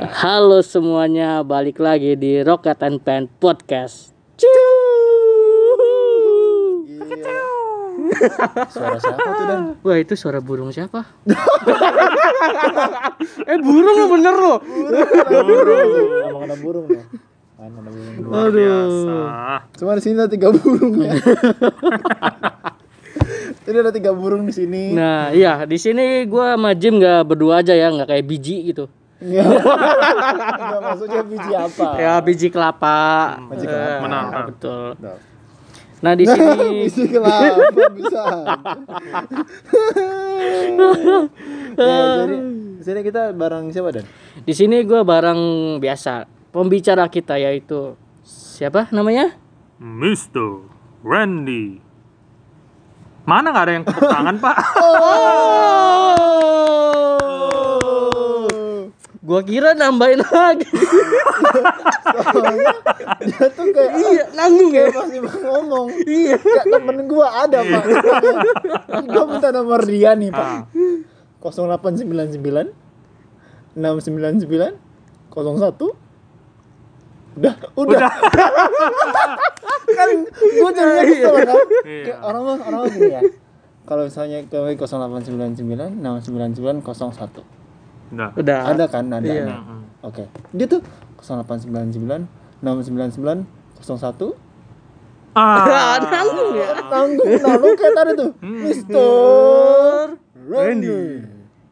Halo semuanya, balik lagi di Rocket and Pen Podcast. Suara siapa tuh dan? Wah itu suara burung siapa? eh burung lo bener lo. Emang ada burung ya? Ada burung. Luar biasa. Cuma di sini ada tiga burung ya. Jadi ada tiga burung di sini. Nah iya di sini gua sama Jim nggak berdua aja ya, nggak kayak biji gitu. Enggak. Maksudnya biji apa? Ya biji kelapa. Biji Eh, kelapa. Benar. betul. Nah. Nah di sini biji kelapa bisa. ya, jadi di sini kita bareng siapa dan? di sini gua bareng biasa pembicara kita yaitu siapa namanya? Mr. Randy. Mana nggak ada yang tepuk tangan pak? Gua kira nambahin lagi. Soalnya dia tuh kayak iya, nanggung ya. kayak masih mau ngomong. Iya. Kayak temen gua ada pak. gua minta nomor dia nih pak. Ah, 0899 699 01 Udah, udah. kan gua jadinya kesel kan. Iya. Kayak orang orang gini ya. Kalau misalnya ke 0899 699 01. Udah. Udah. Ada kan ada. Iya. ada. Oke. Dia tuh 0899 699 01 Ah, nanggung ya. tanggung nah lu kayak tadi tuh Mister Randy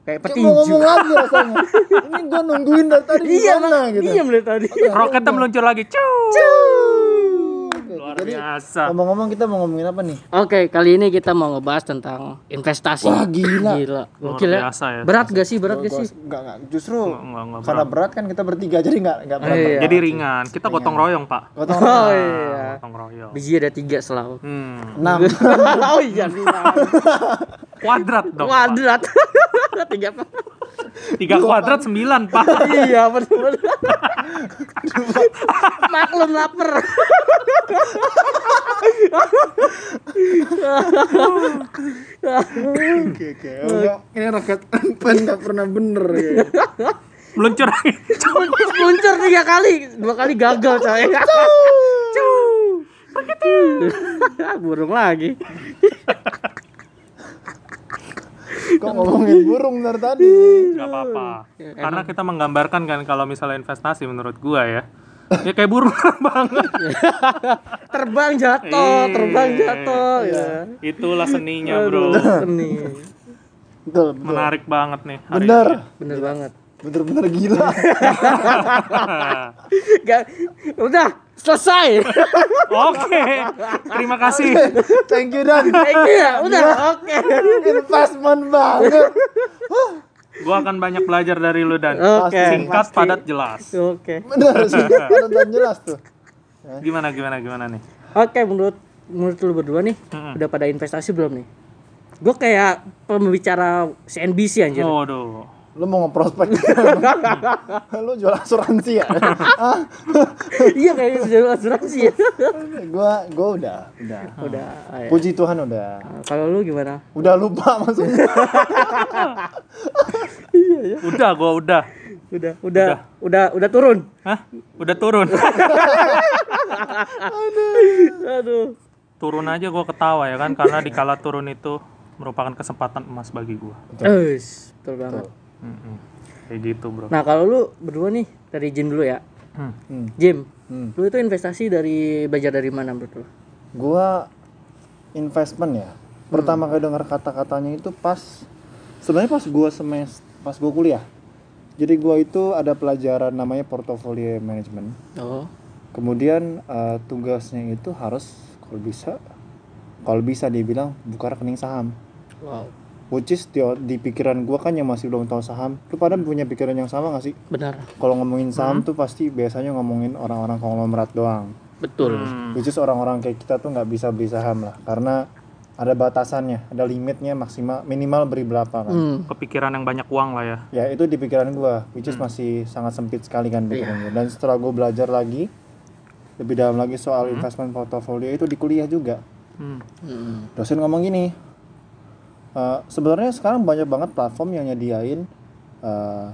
Kayak petinju. ngomong lagi rasanya ini gua nungguin dari tadi Iya, gimana gitu Iya mulai tadi. Roketnya meluncur lagi. Cuy. Oke, Luar jadi biasa. ngomong-ngomong kita mau ngomongin apa nih Oke, kali ini kita mau ngebahas tentang investasi. Wah, gila. Gila. Luar Gokil ya. biasa ya. Berat gak sih? Berat gak sih? Enggak, enggak. Justru Enggak, enggak karena berat kan kita bertiga jadi enggak enggak berat. Iya. Jadi ringan. Kita gotong royong pak. Gotong Oh royong. iya. Gotong royong. Biji ada tiga selalu. Hmm. enam oh iya. Kuadrat dong. Kuadrat. tiga apa? Tiga kuadrat sembilan pak. iya benar. Maklum lapar. Oke, oke. Enggak, ini raket pen enggak pernah bener ya. Meluncur lagi. Muncul tiga kali, dua kali gagal coy. Burung lagi. Kok ngomongin burung dari tadi? Gak apa-apa. Karena kita menggambarkan kan kalau misalnya investasi menurut gua ya. Ya kayak burung banget. Terbang jatuh, terbang jatuh ya. Itulah seninya bro. Seni. Betul, betul. Menarik banget nih. hari Bener. Bener banget. Bener-bener gila. Gak, udah selesai. Oke. Terima kasih. Thank you Dan. Thank you ya, udah oke. Investment banget. Gua akan banyak belajar dari lu dan Oke. singkat, padat, jelas. Oke. Bener sih, padat dan jelas tuh. Gimana gimana gimana nih? Oke, menurut menurut lu berdua nih, Mm-mm. udah pada investasi belum nih? Gue kayak pembicara CNBC anjir. Waduh. Lu mau ngeprospek? lu jual asuransi ya? Iya kayak jual asuransi ya. gua gua udah, udah. udah. ayo. Puji Tuhan udah. Nah, Kalau lu gimana? Udah lupa maksudnya. Udah gua udah. Udah, udah, udah, udah, turun. Hah? Udah turun. Aduh. turun aja gua ketawa ya kan karena di kala turun itu merupakan kesempatan emas bagi gua. Eus, betul banget. Kayak gitu, Bro. Nah, kalau lu berdua nih dari Jim dulu ya. Hmm. Hmm. Jim, Hmm. lu itu investasi dari belajar dari mana menurut lu? Gua investment ya. Pertama kali dengar kata-katanya itu pas sebenarnya pas gua semester pas gua kuliah. Jadi gua itu ada pelajaran namanya portfolio management. Oh. Kemudian eh, tugasnya itu harus kalau bisa kalau bisa dia bilang buka rekening saham. Wow. Which is di, di pikiran gua kan yang masih belum tahu saham. Lu pada punya pikiran yang sama gak sih? Benar. Kalau ngomongin saham tuh pasti biasanya ngomongin orang-orang konglomerat doang. Betul. Hmm. Which is orang-orang kayak kita tuh nggak bisa beli saham lah karena ada batasannya, ada limitnya maksimal minimal beri berapa kan. Hmm. Kepikiran yang banyak uang lah ya. Ya itu di pikiran gua, which is masih sangat sempit sekali kan pikiran gua. Dan setelah gua belajar lagi lebih dalam lagi soal investment portfolio itu di kuliah juga. Hmm. Hmm. Dosen ngomong gini, "Eh, sebenarnya sekarang banyak banget platform yang nyediain eh,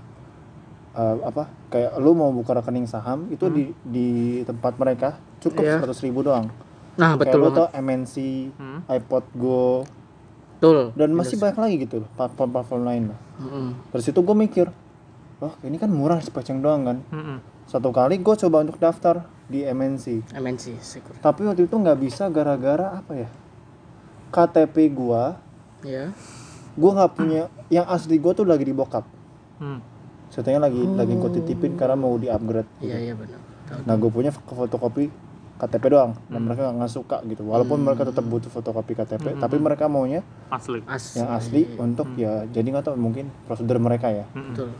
eh, apa kayak lu mau buka rekening saham itu di di tempat mereka cukup Iya. seratus ribu doang Nah, kayak betul lu MNC Hmm. iPod Go Betul. dan masih banyak lagi gitu loh platform-platform lain lah Mm-mm. dari situ gue mikir wah ini kan murah sepeceng doang kan Mm-mm. satu kali gue coba untuk daftar di MNC MNC secure. tapi waktu itu nggak bisa gara-gara apa ya KTP gua Ya. gua nggak punya yang asli gua tuh lagi di bokap Hmm. Ceritanya lagi lagi gue titipin karena mau di upgrade Iya, iya benar. Tahu. nah gue punya ke fotokopi KTP doang dan mereka nggak suka gitu walaupun mereka tetap butuh fotokopi KTP tapi mereka maunya Asli. As. yang asli untuk ya jadi nggak tahu mungkin prosedur mereka ya. Betul.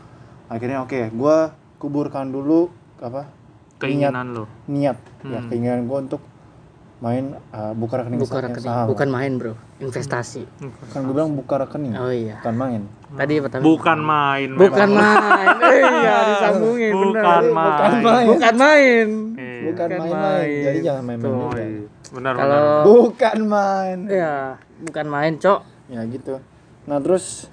akhirnya oke gua kuburkan dulu apa Keinginan lo. niat ya keinginan gua untuk main uh, buka rekening Buka rekening. saham Bukan main, Bro. Investasi. kan gue bilang buka rekening Oh iya. bukan main Tadi pertama. Bukan main. Bukan main. Iya, disambungin Bukan benar. main. bukan main Bukan main. Bukan Bukan main-main main. jadi jangan main-main Oh, juga iya. Benar Kalau benar. bukan main ya bukan main, Cok. ya gitu nah terus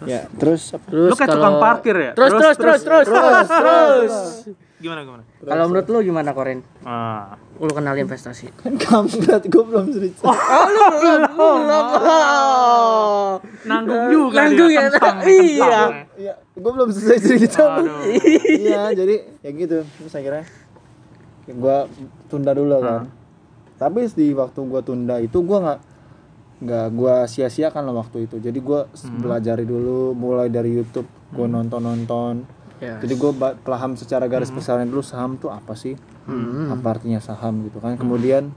ya terus? Terus Lu kayak tukang parkir ya? Terus terus terus terus terus. terus. Gimana gimana? Kalau menurut lu gimana, Koren? Ah. Lu kenal investasi? kan kampret gue belum cerita Oh, lu belum. Oh. Nanggung juga Nanggung ya. kentang, Iya. kentang. Iya, gue belum selesai cerita. Iya, jadi ya gitu. Terus akhirnya gue tunda dulu kan. Tapi di waktu gue tunda itu gue nggak nggak gue sia-siakan lah waktu itu. Jadi gue belajari dulu, mulai dari YouTube, gue nonton-nonton. Ya. Jadi gue paham secara garis besarnya dulu saham tuh apa sih? Apa artinya saham gitu kan? Kemudian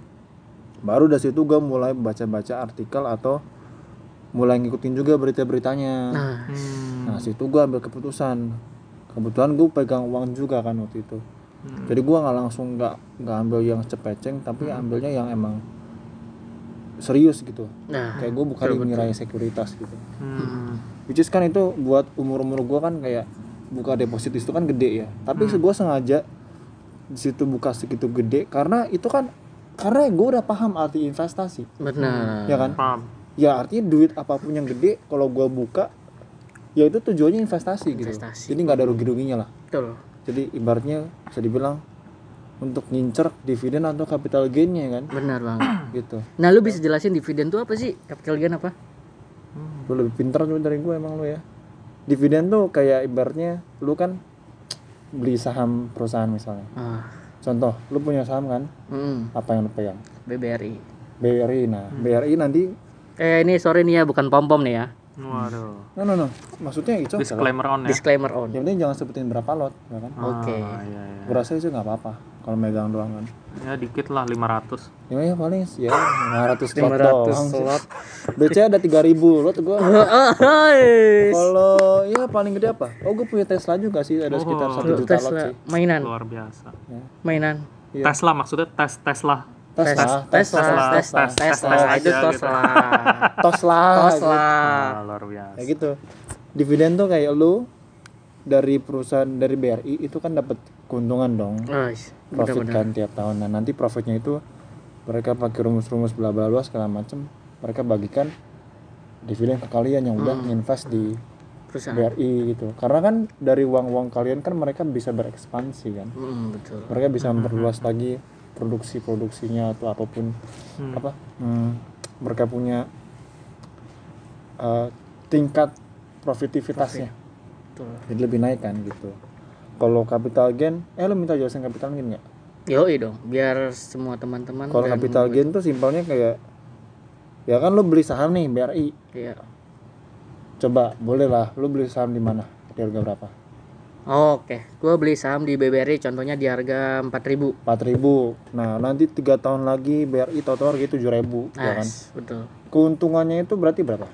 baru dari situ gue mulai baca-baca artikel atau mulai ngikutin juga berita-beritanya. Nah, Hmm. Nah situ gue ambil keputusan. Kebetulan gue pegang uang juga kan waktu itu. Jadi gue nggak langsung nggak nggak ambil yang cepeceng, tapi ambilnya yang emang serius gitu. nah. Kayak gue bukan nilai sekuritas gitu. Hmm. Which is kan itu buat umur umur gue kan kayak buka deposit itu kan gede ya. Tapi gue sengaja di situ buka segitu gede karena itu kan karena gue udah paham arti investasi, Benar. ya kan? Paham. Ya artinya duit apa pun yang gede kalau gue buka ya itu tujuannya investasi, gitu. Investasi. Jadi nggak ada rugi-ruginya lah. Betul. Jadi ibaratnya bisa dibilang untuk ngincer dividen atau capital gainnya kan Benar banget. gitu. Nah, lu bisa jelasin dividen tuh apa sih? Capital gain apa? Lu lebih pintar tuh dari gue emang lu ya. Dividen tuh kayak ibaratnya lu kan beli saham perusahaan misalnya. Ah. Contoh, lu punya saham kan? Hmm. Apa yang lu pegang? BBRI. BRI. Nah, BRI nanti Eh ini sorry nih ya bukan pom pom nih ya. Waduh. no no no. Maksudnya itu Disclaimer on ya. Disclaimer on. yang penting jangan sebutin berapa lot, ya kan? Oke. Ah, iya, iya. Gue rasa itu nggak apa-apa kalau megang doang kan. Ya dikit lah 500. Ya, ya paling ya 500 lot 500 doang. sih. slot. BC ada 3000 lot gue. Hai. Kalau ya paling gede apa? Oh gue punya Tesla juga sih ada sekitar Oh. satu juta lot Tesla sih. mainan, Luar biasa. mainan. Iya. Tesla maksudnya tes Tesla. Tesla, Tesla, Tesla, Tesla, Tesla, Tesla, Tesla aja gitu. Tesla. Tesla. Tesla. Luar biasa. Ya gitu. Dividen tuh kayak lu dari perusahaan dari BRI itu kan dapat keuntungan dong. Oh, Profit kan tiap tahun. Nah, nanti profitnya itu mereka pakai rumus-rumus bla bla bla segala macem mereka bagikan dividen ke kalian yang udah invest di perusahaan. BRI gitu. Karena kan dari uang-uang kalian kan mereka bisa berekspansi kan. Hmm, betul. mereka bisa memperluas lagi produksi-produksinya atau apa pun apa hmm, mereka punya eh, tingkat profitivitasnya Betul. jadi lebih naik kan gitu. Kalau capital gain eh lo minta jelasin capital gain nggak? Yoi dong, biar semua teman-teman kalau capital gain tuh simpelnya kayak ya kan lo beli saham nih BRI Iya. coba boleh lah lo beli saham di mana? Di harga berapa? Oh, Oke, gua beli saham di BBRI contohnya di harga 4000 4000 nah nanti tiga tahun lagi BRI total harga 7000 ya kan? Betul. keuntungannya itu berarti berapa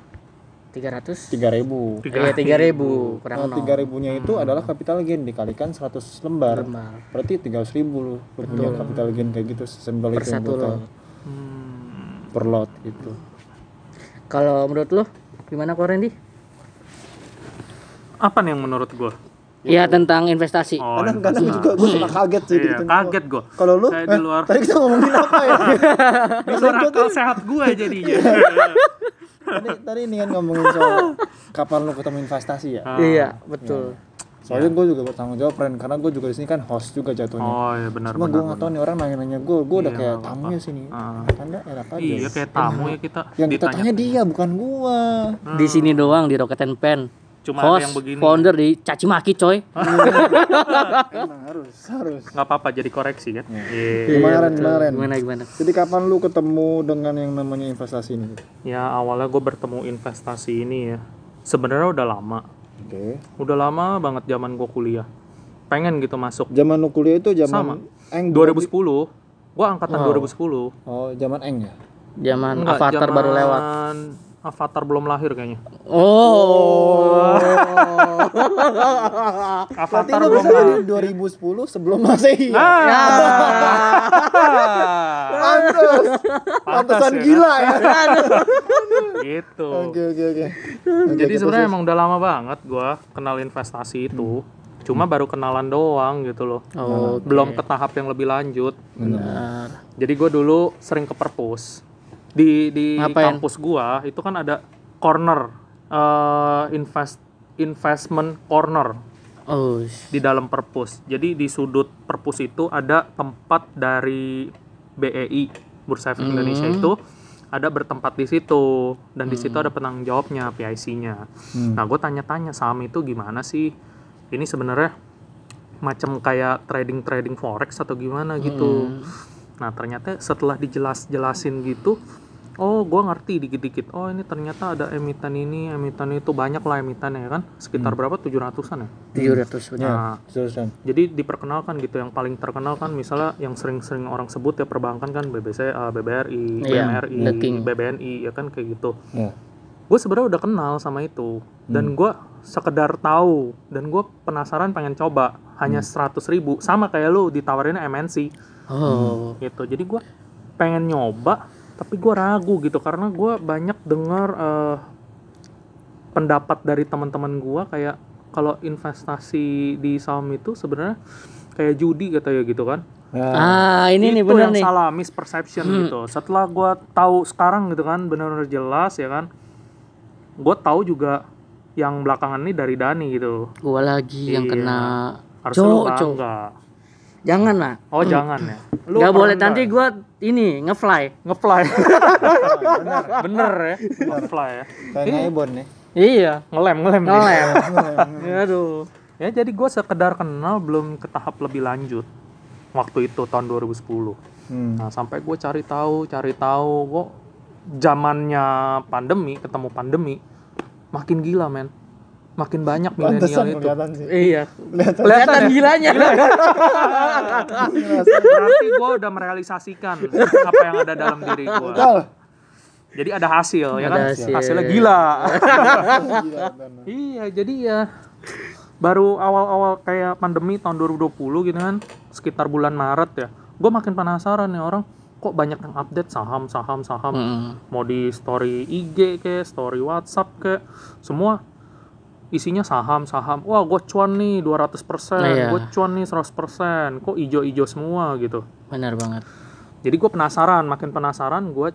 300 3000 Iya, 3000 kurang Nah, nol. tiga ribunya itu adalah capital gain dikalikan 100 lembar. lembar Berarti 300 ribu lu, lu punya capital gain kayak gitu sesimpel per itu yang satu lot. Hmm. per lot gitu. Kalau menurut lo gimana kok Randy? Apa nih yang menurut gua? Ya tentang investasi. Oh, Kadang kadang juga gue suka kaget sih iya, gitu. kaget gua. Kalau lu Kayak di eh, luar tadi kita ngomongin apa ya? di luar akal sehat gua jadinya. tadi tadi ini kan ngomongin soal kapan lu ketemu investasi ya. Ah, Iya, betul. soalnya gue juga bertanggung jawab friend karena gue juga di sini kan host juga jatuhnya. Oh iya benar cuma gue nggak tahu nih orang nanya-nanya gue gue udah Iya, kayak nggak tamunya sini. Ah. anda enak aja Iya kayak tamu ya kita. Yang kita ditanya. tanya dia bukan gue Di sini doang di Rocket and Pen. Cuma ada Host, yang begini. founder di caci maki coy. emang harus harus nggak apa-apa jadi koreksi kan. Iya. gimana Ren gimana Ren Gimana gimana? jadi kapan lu ketemu dengan yang namanya investasi ini Ya awalnya gue bertemu investasi ini ya. Sebenarnya udah lama. oke Udah lama banget zaman gue kuliah. Pengen gitu masuk. zaman lu kuliah itu Sama. zaman eng 2010. Gue angkatan 2010. oh zaman eng ya Zaman Enggak, Avatar zaman baru lewat. Avatar belum lahir kayaknya. Oh. berarti Avatar lu belum bisa lahir. jadi 2010 sebelum masehi ya? Pantes. pantesan ya, gila ya Gitu. oke oke oke Jadi sebenarnya emang udah lama banget gua kenal investasi itu. Cuma baru kenalan doang gitu loh. Oh, Belum ke tahap yang lebih lanjut. benar. Jadi gue dulu sering ke perpus. Di di Ngapain? kampus gua itu kan ada corner eh, invest investment corner Oh. di dalam perpus. Jadi di sudut perpus itu ada tempat dari BEI Bursa Efek Indonesia itu ada bertempat di situ dan di situ ada penanggung jawabnya PIC-nya. Hmm. Nah, gue tanya-tanya saham itu gimana sih? Ini sebenarnya macam kayak trading trading forex atau gimana gitu. Nah, ternyata setelah dijelas-jelasin gitu, oh, gue ngerti dikit-dikit. Oh, ini ternyata ada emiten ini, emiten itu banyak lah emitennya ya kan? Sekitar berapa? 700-an ya? 700 benar. Nah, Terusan. jadi diperkenalkan gitu yang paling terkenal kan misalnya yang sering-sering orang sebut ya perbankan kan BBC, eh, BBRI, Iya, BMRI. BBNI ya kan kayak gitu. Ya. Gue sebenarnya udah kenal sama itu dan gue sekedar tahu dan gue penasaran pengen coba hanya 100 ribu sama kayak lu ditawarinnya MNC Oh. gitu. Jadi gue pengen nyoba tapi gue ragu gitu karena gue banyak dengar eh, pendapat dari teman-teman gue kayak kalau investasi di saham itu sebenarnya kayak judi kata ya gitu kan Nah, Ah, ini nih itu benar yang nih. Hmm. salah misperception gitu setelah gua tahu sekarang gitu kan benar-benar jelas ya kan gue tahu juga yang belakangan ini dari Dani gitu Gua lagi yang Iya. kena. harusnya lu Cok, cok. bangga Jangan lah. oh jangan ya lu Gak boleh nanti ya? gua ini ngefly. ngefly bener ya ngefly ya kayak ngebon nih. iya ngelem ngelem. Ngelem. Aduh. ya jadi gue sekedar kenal belum ke tahap lebih lanjut waktu itu tahun 2010 Hmm. Nah, sampai gue cari tahu, cari tahu, kok zamannya pandemi, ketemu pandemi, makin gila men, makin banyak milenial itu. kelihatan sih. Iya. Kelihatan. Kelihatan gilanya. Berarti gue udah merealisasikan apa yang ada dalam diri gue. Betul. Jadi ada hasil, ya kan? Hasil. Hasilnya gila. Gila, bener. iya, jadi ya baru awal-awal kayak pandemi tahun 2020 gitu kan, sekitar bulan Maret ya. Gue makin penasaran nih orang kok banyak yang update saham, saham, saham. Mm. mau di story IG ke, story WhatsApp ke, semua isinya saham saham. Wah, gue cuan nih 200%, Iya. gue cuan nih 100%. Kok ijo-ijo semua gitu. Benar banget. Jadi gue penasaran, makin penasaran gue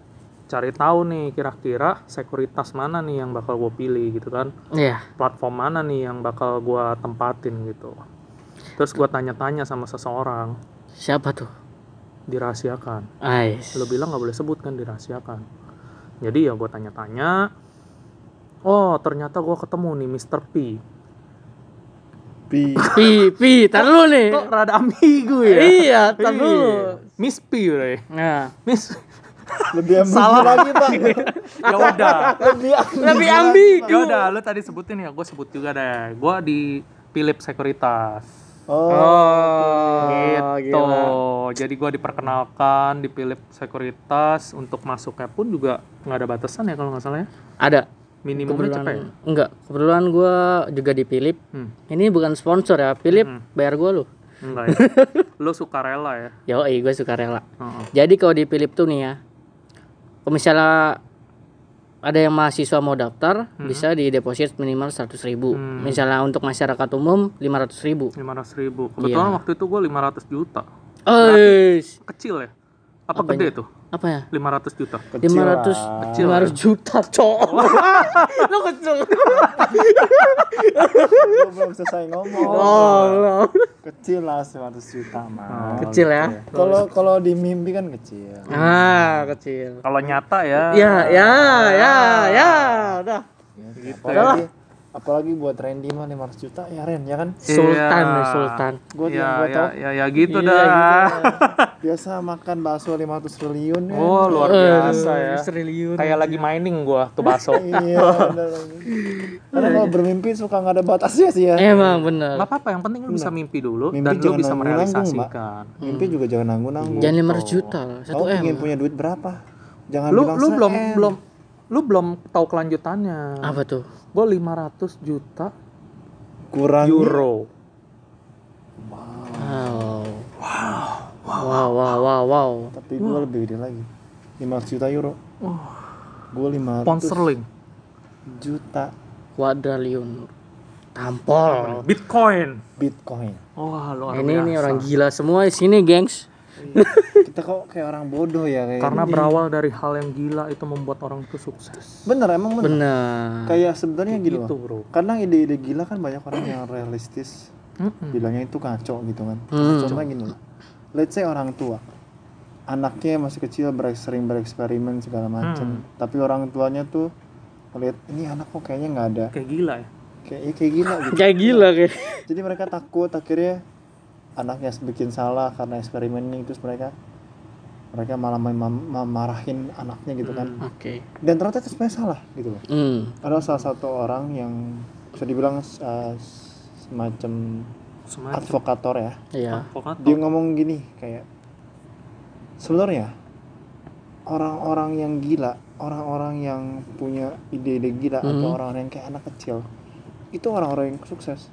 cari tahu nih kira-kira sekuritas mana nih yang bakal gue pilih gitu kan. Iya. Platform mana nih yang bakal gue tempatin gitu. Terus gue tanya-tanya sama seseorang, Siapa tuh? dirahasiakan. Ais. lo bilang nggak boleh sebut kan dirahasiakan jadi ya gue tanya-tanya oh ternyata gue ketemu nih Mr. P Pi. Pi, pi, tar dulu nih. kok rada ambigu ya Iya, tar dulu. Iya. Miss P ya. Nah, Miss Lebih ambigu Salah. lagi, Pak. ya udah Lebih ambigu. lebih ambigu. ya udah lo tadi sebutin ya gue sebut juga deh gue di Philip Sekuritas Oh. gitu jadi gue diperkenalkan di Philip Sekuritas untuk masuknya pun juga nggak ada batasan ya kalau nggak salah ya Ada. Minimumnya cepet ya? Kebetulan enggak, kebetulan gua juga di Philip. Hmm. Ini bukan sponsor ya, Philip bayar gua lu. enggak ya lo suka rela ya Yo, gue suka rela. Heeh. Jadi kalau di Philip tuh nih ya, kalau misalnya ada yang mahasiswa mau daftar, bisa di deposit minimal 100.000 ribu. Misalnya untuk masyarakat umum 500.000 ribu. lima ratus ribu kebetulan waktu itu gue 500 juta Ois. kecil ya apa gede tuh apa ya 500 juta. Kecil 500 lah. 500 juta cok lo kecil belum selesai ngomong. oh lo. Kecil lah 100 juta mah. kecil ya Kalau kalau di mimpi kan kecil. ah kecil Kalau nyata ya. ya ya ya ya udah Gitu Apalagi apalagi buat Randy mah 500 juta ya Ren ya kan. sultan Iya. nih, sultan Gua ya, yang gua ya, tahu ya, ya gitu Iya, dah. gitu. biasa makan bakso 500 triliun ya. Oh, luar biasa ya. triliun Kayak lagi mining gua tuh baso. Iya. Karena kalau bermimpi suka nggak ada batasnya sih ya. emang bener Gak apa-apa, yang penting lu bisa mimpi dulu Mimpi dan lu jangan bisa merealisasikan. Mimpi juga jangan nanggung-nanggung. jangan 500 juta lah, satu m pengen punya duit berapa? Jangan Lu bilang lu belum belum lu belum tahu kelanjutannya. apa tuh Gue 500 juta kurang euro. wow wow wow wow wow Tapi gue lebih gede lagi. 500 juta euro. Gue 500 Pound sterling. juta quadrillion tampol Bitcoin. Bitcoin. Wah, luar ini biasa. nih orang gila semua di sini gengs Kita kok kayak orang bodoh ya kayak. Karena berawal dari hal yang gila itu membuat orang itu sukses. bener emang bener. bener Kayak sebenarnya gitu Gitu, loh. Bro. Kadang ide-ide gila kan banyak orang yang realistis bilangnya itu ngaco gitu kan. Hmm. Contohnya gini loh. Let's say orang tua anaknya masih kecil ber sering bereksperimen segala macem tapi orang tuanya tuh melihat ini anak kok kayaknya nggak ada Kayak gila ya. kayak ya kayak gila gitu kayak gila kayak jadi mereka takut akhirnya anaknya bikin salah karena eksperimen ini terus mereka mereka malah mem- mem- memarahin anaknya gitu kan. Oke. Dan ternyata itu sebenarnya salah gitu loh. Hmm. Ada salah satu orang yang bisa dibilang uh, semacam Semacam. advokator ya. Iya. Advokat. dia ngomong gini kayak sebenarnya orang-orang yang gila orang-orang yang punya ide-ide gila atau Mhm. orang-orang yang kayak anak kecil itu orang-orang yang sukses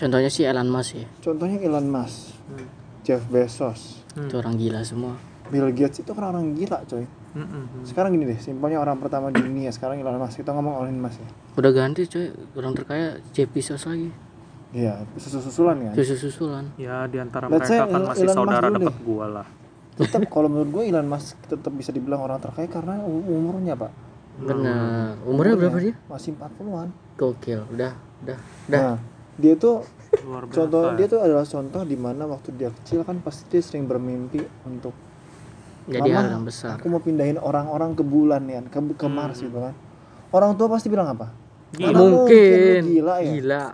contohnya si Elon Musk ya. Contohnya Elon Musk Hmm. Jeff Bezos. Itu orang gila semua. Bill Gates itu kan orang gila coy. Mm-mm. sekarang gini deh simpelnya orang pertama di dunia sekarang Elon Musk. Kita ngomong Elon Musk ya. Udah ganti coy. Orang terkaya Jeff Bezos lagi. Iya susul-susulan kan? Susu susulan Ya di antara Let's mereka say kan Elon- masih Elon Musk saudara deh. gua lah. tetap kalau menurut gue Elon Musk tetap bisa dibilang orang terkaya karena umurnya pak. Bener umurnya berapa dia? masih 40-an gokil. Udah udah udah. Nah dia tuh Luar biasa. contoh ya. dia tuh adalah contoh di mana waktu dia kecil kan pasti dia sering bermimpi untuk jadi "Mama, hal yang besar. aku mau pindahin orang-orang ke bulan ya ke, ke Mars gitu kan. Orang tua pasti bilang apa? Gila. Mungkin lu gila ya. Gila.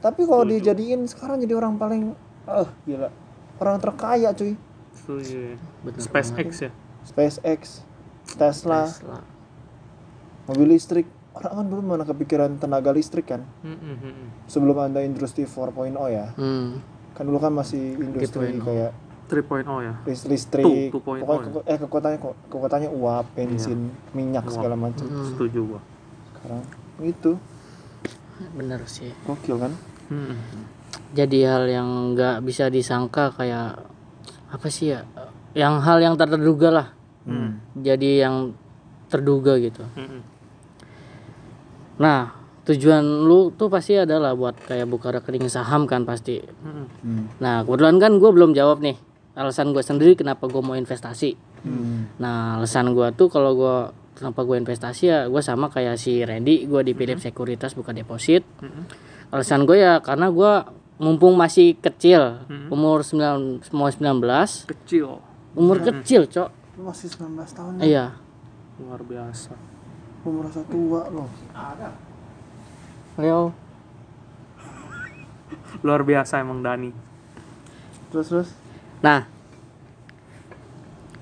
Tapi kalau dijadiin sekarang jadi orang paling eh gila. Orang terkaya cuy. Setuju. SpaceX ya. SpaceX Tesla. Tesla. Mobil listrik orang kan dulu mana kepikiran tenaga listrik kan Mm-mm. sebelum ada industri 4.0 ya hmm kan dulu kan masih industri 3.0. kayak 3.0 ya. lis- listrik Tuh, 2.0 pokoknya keko- eh kekuatannya kok kekuatannya uap bensin minyak Uap. segala macam Hmm. Setuju gua. sekarang itu bener sih gokil kan Mm-mm. jadi hal yang nggak bisa disangka kayak apa sih ya yang hal yang tak terduga lah Hmm. jadi yang terduga gitu Mm-mm. Nah tujuan lu tuh pasti adalah buat kayak buka rekening saham kan pasti hmm. nah kebetulan kan gue belum jawab nih alasan gue sendiri kenapa gue mau investasi Hmm. nah alasan gue tuh kalau gue kenapa gue investasi ya gue sama kayak si Randy gue di Philip Sekuritas buka deposit Mm-mm. alasan gue ya karena gue mumpung masih kecil Mm-mm. umur 9 mau 19 Kecil. umur kecil cok lu masih 19 tahun ya iya Luar biasa. Lu merasa tua loh. Leo. Luar biasa emang Dani. terus terus? Nah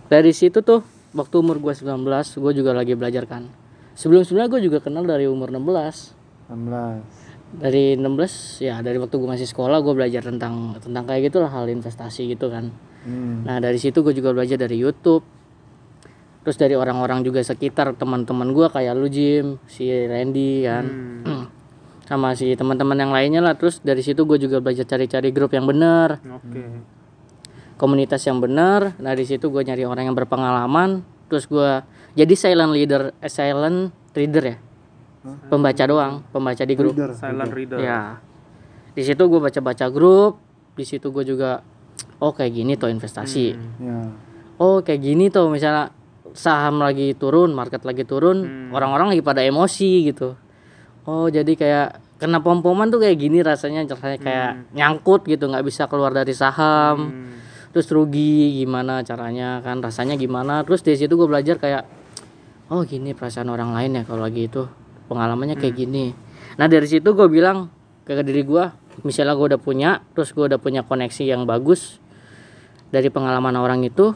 dari situ tuh waktu umur gue 19 gue juga lagi belajar kan. Sebelum sebelumnya gue juga kenal dari umur 16 16 dari 16 ya dari waktu gue masih sekolah gue belajar tentang tentang kayak gitulah hal investasi gitu kan. Hmm. nah dari situ gue juga belajar dari YouTube terus dari orang-orang juga sekitar teman-teman gue kayak lu Jim si Randy kan. Hmm. sama si teman-teman yang lainnya lah. Terus dari situ gue juga belajar cari-cari grup yang benar. Oke. komunitas yang benar. Nah di situ gue nyari orang yang berpengalaman. Terus gue jadi silent leader eh, silent reader ya. Pembaca doang pembaca di grup. Reader, Silent reader. ya. Di situ gue baca-baca grup. Di situ gue juga oh kayak gini tuh investasi. Hmm. ya. Oh kayak gini tuh misalnya saham lagi turun market lagi turun Hmm. orang-orang lagi pada emosi gitu. Oh jadi kayak kena pom-poman tuh kayak gini rasanya rasanya kayak nyangkut gitu nggak bisa keluar dari saham. Hmm. terus rugi gimana caranya kan rasanya gimana. Terus dari situ gue belajar kayak oh gini perasaan orang lain ya kalau lagi itu. Pengalamannya kayak gini. Nah dari situ gue bilang ke diri gue misalnya gue udah punya terus gue udah punya koneksi yang bagus dari pengalaman orang itu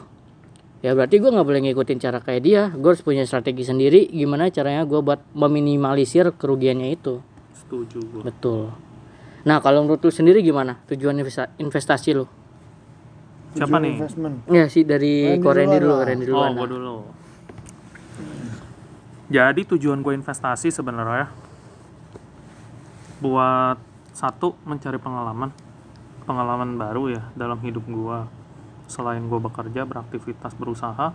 ya berarti gue nggak boleh ngikutin cara kayak dia. Gue harus punya strategi sendiri gimana caranya gue buat meminimalisir kerugiannya itu. Setuju gue betul. Nah kalau menurut lu sendiri gimana tujuan investa- investasi lu? Siapa nih? investment. Ya sih dari Korendi dulu lah. Randy oh gue dulu. Jadi tujuan gue investasi sebenarnya buat satu mencari pengalaman. Pengalaman baru ya dalam hidup gue selain gue bekerja beraktivitas berusaha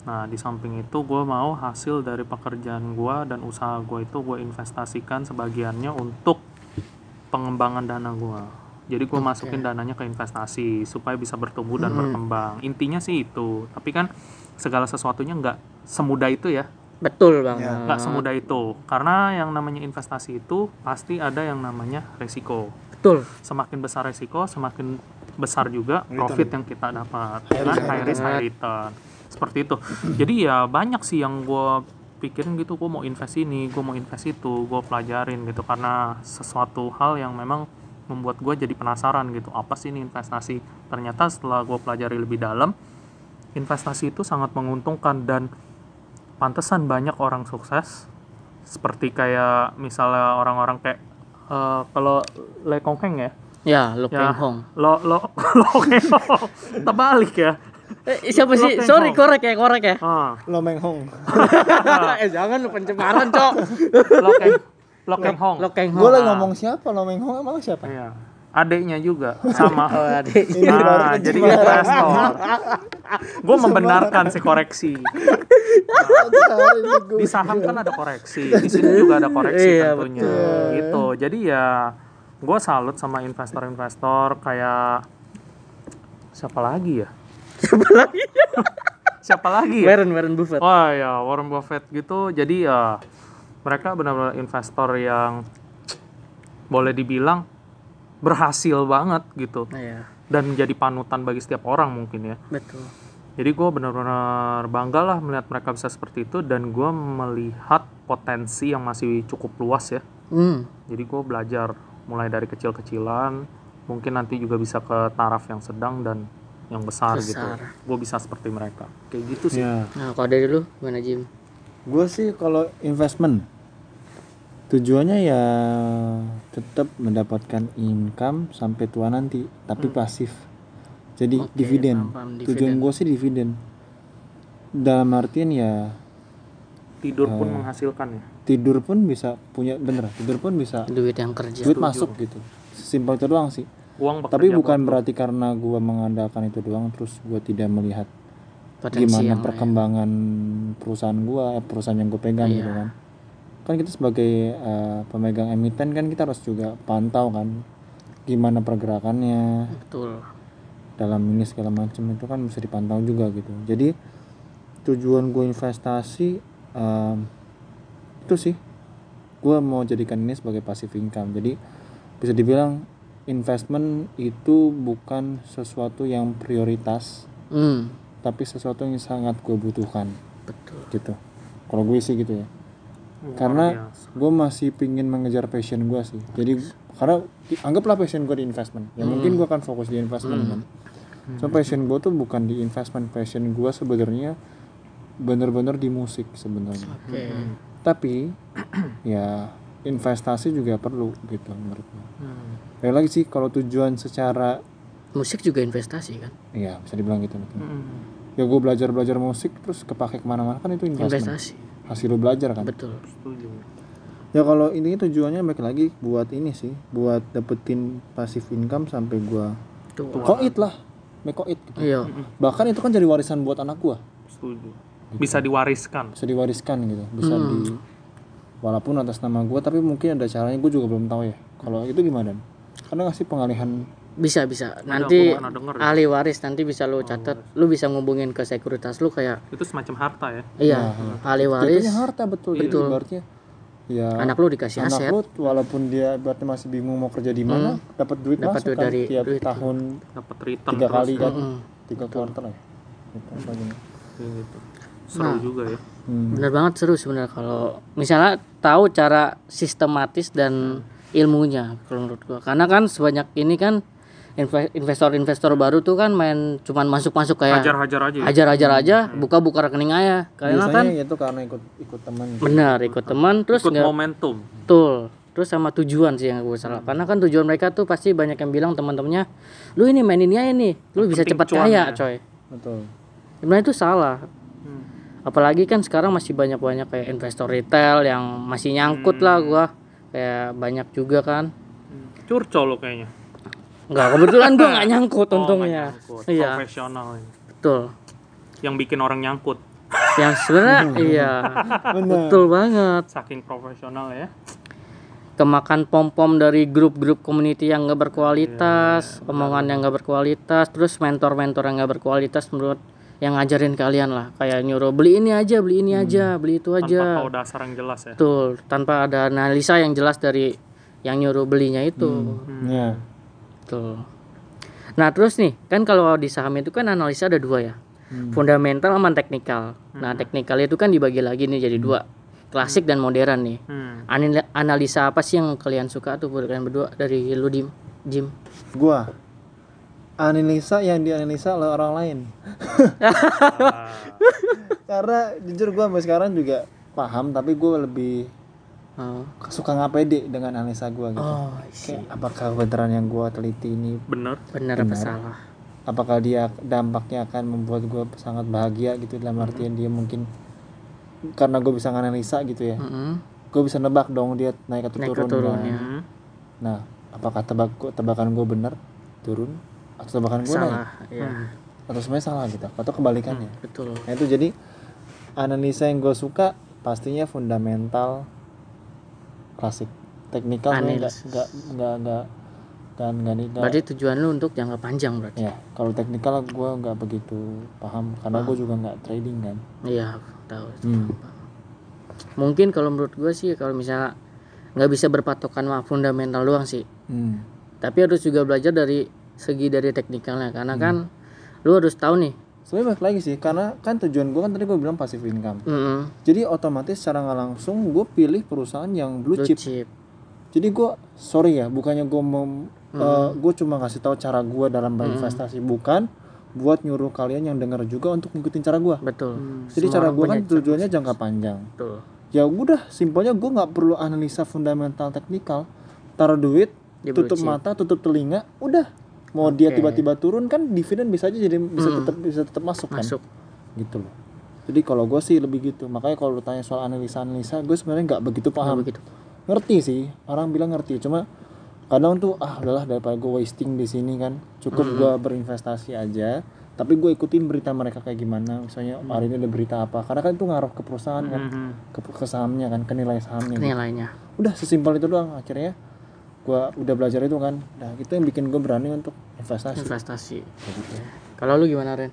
nah di samping itu gue mau hasil dari pekerjaan gue dan usaha gue itu gue investasikan sebagiannya untuk pengembangan dana gue jadi gue masukin dananya ke investasi supaya bisa bertumbuh dan berkembang. Intinya sih itu. Tapi kan segala sesuatunya nggak semudah itu ya. Betul bang Ya. nggak semudah itu. Karena yang namanya investasi itu pasti ada yang namanya resiko betul. Semakin besar resiko semakin besar juga profit yang kita dapat. High risk, high risk high return. Seperti itu. Jadi ya banyak sih yang gue pikirin gitu gue mau invest ini gue mau invest itu gue pelajarin gitu. Karena sesuatu hal yang memang membuat gue jadi penasaran gitu. Apa sih ini investasi? Ternyata setelah gue pelajari lebih dalam investasi itu sangat menguntungkan dan pantesan banyak orang sukses. Seperti kayak misalnya orang-orang kayak eh, kalau Le Kong Heng ya? Ya lo Ya. Hong lo lo lo Keng. Hong terbalik ya? Eh, siapa sih? Sorry korek ya korek ya. Ah. Lo Meng Hong. Eh jangan lu pencemaran cok. Lo Keng lo Keng Hong. Lo Peng Hong. Gue lagi ngomong siapa? Lo Meng Hong emang siapa? Iya adiknya juga sama oh adik Ini baru Nah, jadi investor. Gue membenarkan si koreksi. Gua- Di saham kan ada koreksi, di sini juga ada koreksi Iya, tentunya. Gitu. Jadi ya, gue salut sama investor-investor kayak siapa lagi ya? Siapa lagi? siapa lagi ya? Warren Warren Buffett Wah ya Warren Buffett gitu. Jadi ya mereka benar-benar investor yang boleh dibilang berhasil banget gitu Nah, ya dan menjadi panutan bagi setiap orang mungkin ya. betul Jadi gue benar-benar bangga lah melihat mereka bisa seperti itu dan gue melihat potensi yang masih cukup luas ya. hmm Jadi gue belajar mulai dari kecil-kecilan, mungkin nanti juga bisa ke taraf yang sedang dan yang besar, gitu. Besar. Gue bisa seperti mereka. Kayak gitu sih. ya nah kalau dari lu gimana Jim gue sih kalau investment tujuannya ya tetap mendapatkan income sampai tua nanti tapi pasif. Jadi Oke, dividen. tujuan gue sih dividen. Dalam artian ya Tidur Eh. pun menghasilkan ya. tidur pun bisa punya bener tidur pun bisa duit yang kerja. duit masuk gitu. Simpel itu doang sih. Uang tapi bukan berarti karena gue mengandalkan itu doang terus gue tidak melihat potensi gimana lain. perkembangan perusahaan gua perusahaan yang gue pegang Iya. gitu kan kan kita sebagai eh, pemegang emiten kan kita harus juga pantau kan gimana pergerakannya. Betul. Dalam ini segala macam itu kan bisa dipantau juga gitu. Jadi tujuan gue investasi em, itu sih. Gue mau jadikan ini sebagai passive income. Jadi bisa dibilang investment itu bukan sesuatu yang prioritas hmm. tapi sesuatu yang sangat gue butuhkan. Betul. Gitu. Kalau gue sih gitu ya Luar karena biasa. gue masih pingin mengejar passion gue sih. Jadi karena anggaplah passion gue di investment. Ya mungkin gue akan fokus di investment kan. So passion gue tuh bukan di investment. Passion gue sebenarnya bener-bener di musik sebenarnya. Oke. Tapi ya investasi juga perlu gitu menurut gue Hmm. ya lagi sih kalau tujuan secara musik juga investasi kan? Ya bisa dibilang gitu mungkin. Hmm. ya gue belajar belajar musik terus kepake ke mana-mana kan itu investment. Investasi hasil lu belajar kan betul Setuju. ya kalau intinya tujuannya balik lagi buat ini sih buat dapetin passive income sampai gua koit lah mekoit gitu. iya bahkan itu kan jadi warisan buat anak gua Setuju. Bisa diwariskan. bisa diwariskan gitu bisa Hmm. di walaupun atas nama gua tapi mungkin ada caranya gua juga belum tahu ya kalau itu gimana karena ngasih pengalihan bisa bisa nanti denger ya. ahli waris nanti bisa lu catat lu bisa ngubungin ke sekuritas lu kayak Itu semacam harta ya. iya ahli waris Jatuhnya harta betul. Jadi Betul. ibaratnya ya anak lu dikasih anak aset lu walaupun dia berarti masih bingung mau kerja di mana, dapat duit Hmm. Dapat masuk duit kan dari tiap duit. tahun Dapat return tiga terus kali kan, Mm. tiga kuartal ya. Gitu. Kayak gitu. Seru juga ya. Hmm. bener banget seru sebenarnya kalau misalnya tahu cara sistematis dan ilmunya kalau menurut gua karena kan sebanyak ini kan investor-investor baru tuh kan main cuman masuk-masuk kayak Hajar-hajar aja. ya. ajar-ajar aja buka-buka rekening aja karena kan Biasanya itu karena ikut ikut teman. benar ikut teman terus Ikut nggak momentum. betul terus sama tujuan sih yang gue salah karena kan tujuan mereka tuh pasti banyak yang bilang teman-temannya lu ini main ini aja nih lu bisa penting cepat kaya ya." coy Betul. sebenarnya itu salah Hmm. apalagi kan sekarang masih banyak-banyak kayak investor retail yang masih nyangkut lah gua kayak banyak juga kan Hmm. Curcol lo kayaknya. Nggak kebetulan gua nggak nyangkut Oh, untungnya. nggak nyangkut. iya. Profesional ini. betul. Yang bikin orang nyangkut. yang sebenarnya iya. Betul banget. Saking profesional ya. kemakan pom pom dari grup-grup community yang nggak berkualitas omongan yang nggak berkualitas terus mentor-mentor yang nggak berkualitas menurut yang ngajarin kalian lah. Kayak nyuruh beli ini aja beli ini aja beli itu Tanpa aja. tahu dasar yang jelas ya. betul tanpa ada analisa yang jelas dari yang nyuruh belinya itu. Ya. Betul. Nah terus nih kan kalau di saham itu kan analisa ada dua ya, fundamental sama teknikal. Nah teknikal itu kan dibagi lagi nih jadi dua, klasik dan modern nih. Hmm. Analisa apa sih yang kalian suka tuh buat kalian berdua dari lu Dim, Jim? Gua analisa yang dianalisa oleh orang lain. Karena jujur gua sampai sekarang juga paham tapi gua lebih Oh, suka nggak pede dengan analisa gua gitu. oh Kayak apakah beneran yang gua teliti ini bener. benar apa salah? apakah dia dampaknya akan membuat gue sangat bahagia gitu dalam artian dia mungkin karena gue bisa nganalisa gitu ya Mm-mm. gue bisa nebak dong dia naik atau Naik turun atau turun, kan. ya. Hmm. nah apakah tebak tebakan gue benar turun atau tebakan gue naik Salah, ya atau sebenarnya salah gitu atau kebalikannya betul. nah itu jadi analisa yang gue suka pastinya fundamental klasik teknikal nggak nggak nggak nggak dan nggak nih Berarti tujuan lu untuk jangka panjang berarti? ya kalau teknikal gue nggak begitu paham karena gue juga nggak trading kan Iya, tahu. Hmm. Mungkin kalau menurut gua sih kalau misalnya nggak bisa berpatokan sama fundamental doang sih. Hmm. tapi harus juga belajar dari segi dari teknikalnya karena kan lu harus tahu nih Sebenarnya balik lagi sih, karena kan tujuan gue kan tadi gue bilang passive income. mm, Jadi otomatis secara nggak langsung gue pilih perusahaan yang blue blue chip. chip Jadi gue sorry ya, bukannya gue mau, gue cuma ngasih tahu cara gue dalam berinvestasi, bukan buat nyuruh kalian yang dengar juga untuk ngikutin cara gue. betul Jadi Semua cara gue kan tujuannya jangka panjang. betul Ya udah, simpelnya gue nggak perlu analisa fundamental teknikal, taruh duit, Di tutup mata, tutup telinga, udah. Mau dia tiba-tiba turun kan dividen bisa aja jadi bisa tetap bisa tetap masuk kan? Masuk. Gitu loh. Jadi kalau gue sih lebih gitu. Makanya kalau lu tanya soal analisa analisa gue sebenarnya nggak begitu paham. begitu. Ngerti sih. Orang bilang ngerti. Cuma kadang tuh ah udahlah daripada gue wasting di sini kan. Cukup gue berinvestasi aja. Tapi gue ikutin berita mereka kayak gimana. Misalnya hari ini ada berita apa? Karena kan itu ngaruh ke perusahaan kan. Mhm. ke, ke sahamnya kan ke nilai sahamnya gitu. nilainya. Udah sesimpel itu doang. Akhirnya gue udah belajar itu kan. Nah itu yang bikin gue berani untuk investasi. Investasi. Kayak gitu. kalau lu gimana Ren?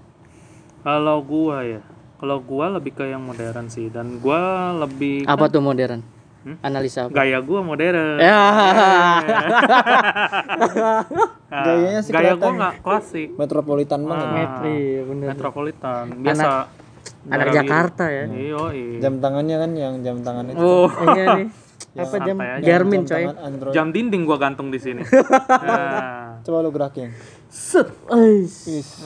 Kalau gua ya, kalau gua lebih ke yang modern sih. Dan gua lebih apa tuh modern? Hmm? analisa apa? Gaya gua modern. ya. Nah, Gayanya sih gaya gua nggak klasik. metropolitan banget. Ah, Metri bener. Metropolitan. Biasa. Anak daerah Jakarta ya. Iyo, jam tangannya kan yang jam tangan itu. Oh, iya nih apa jam? aja. Garmin jam coy. tangan Android. Jam dinding gua gantung di sini. Nah, coba lu gerakin. Set. Ais.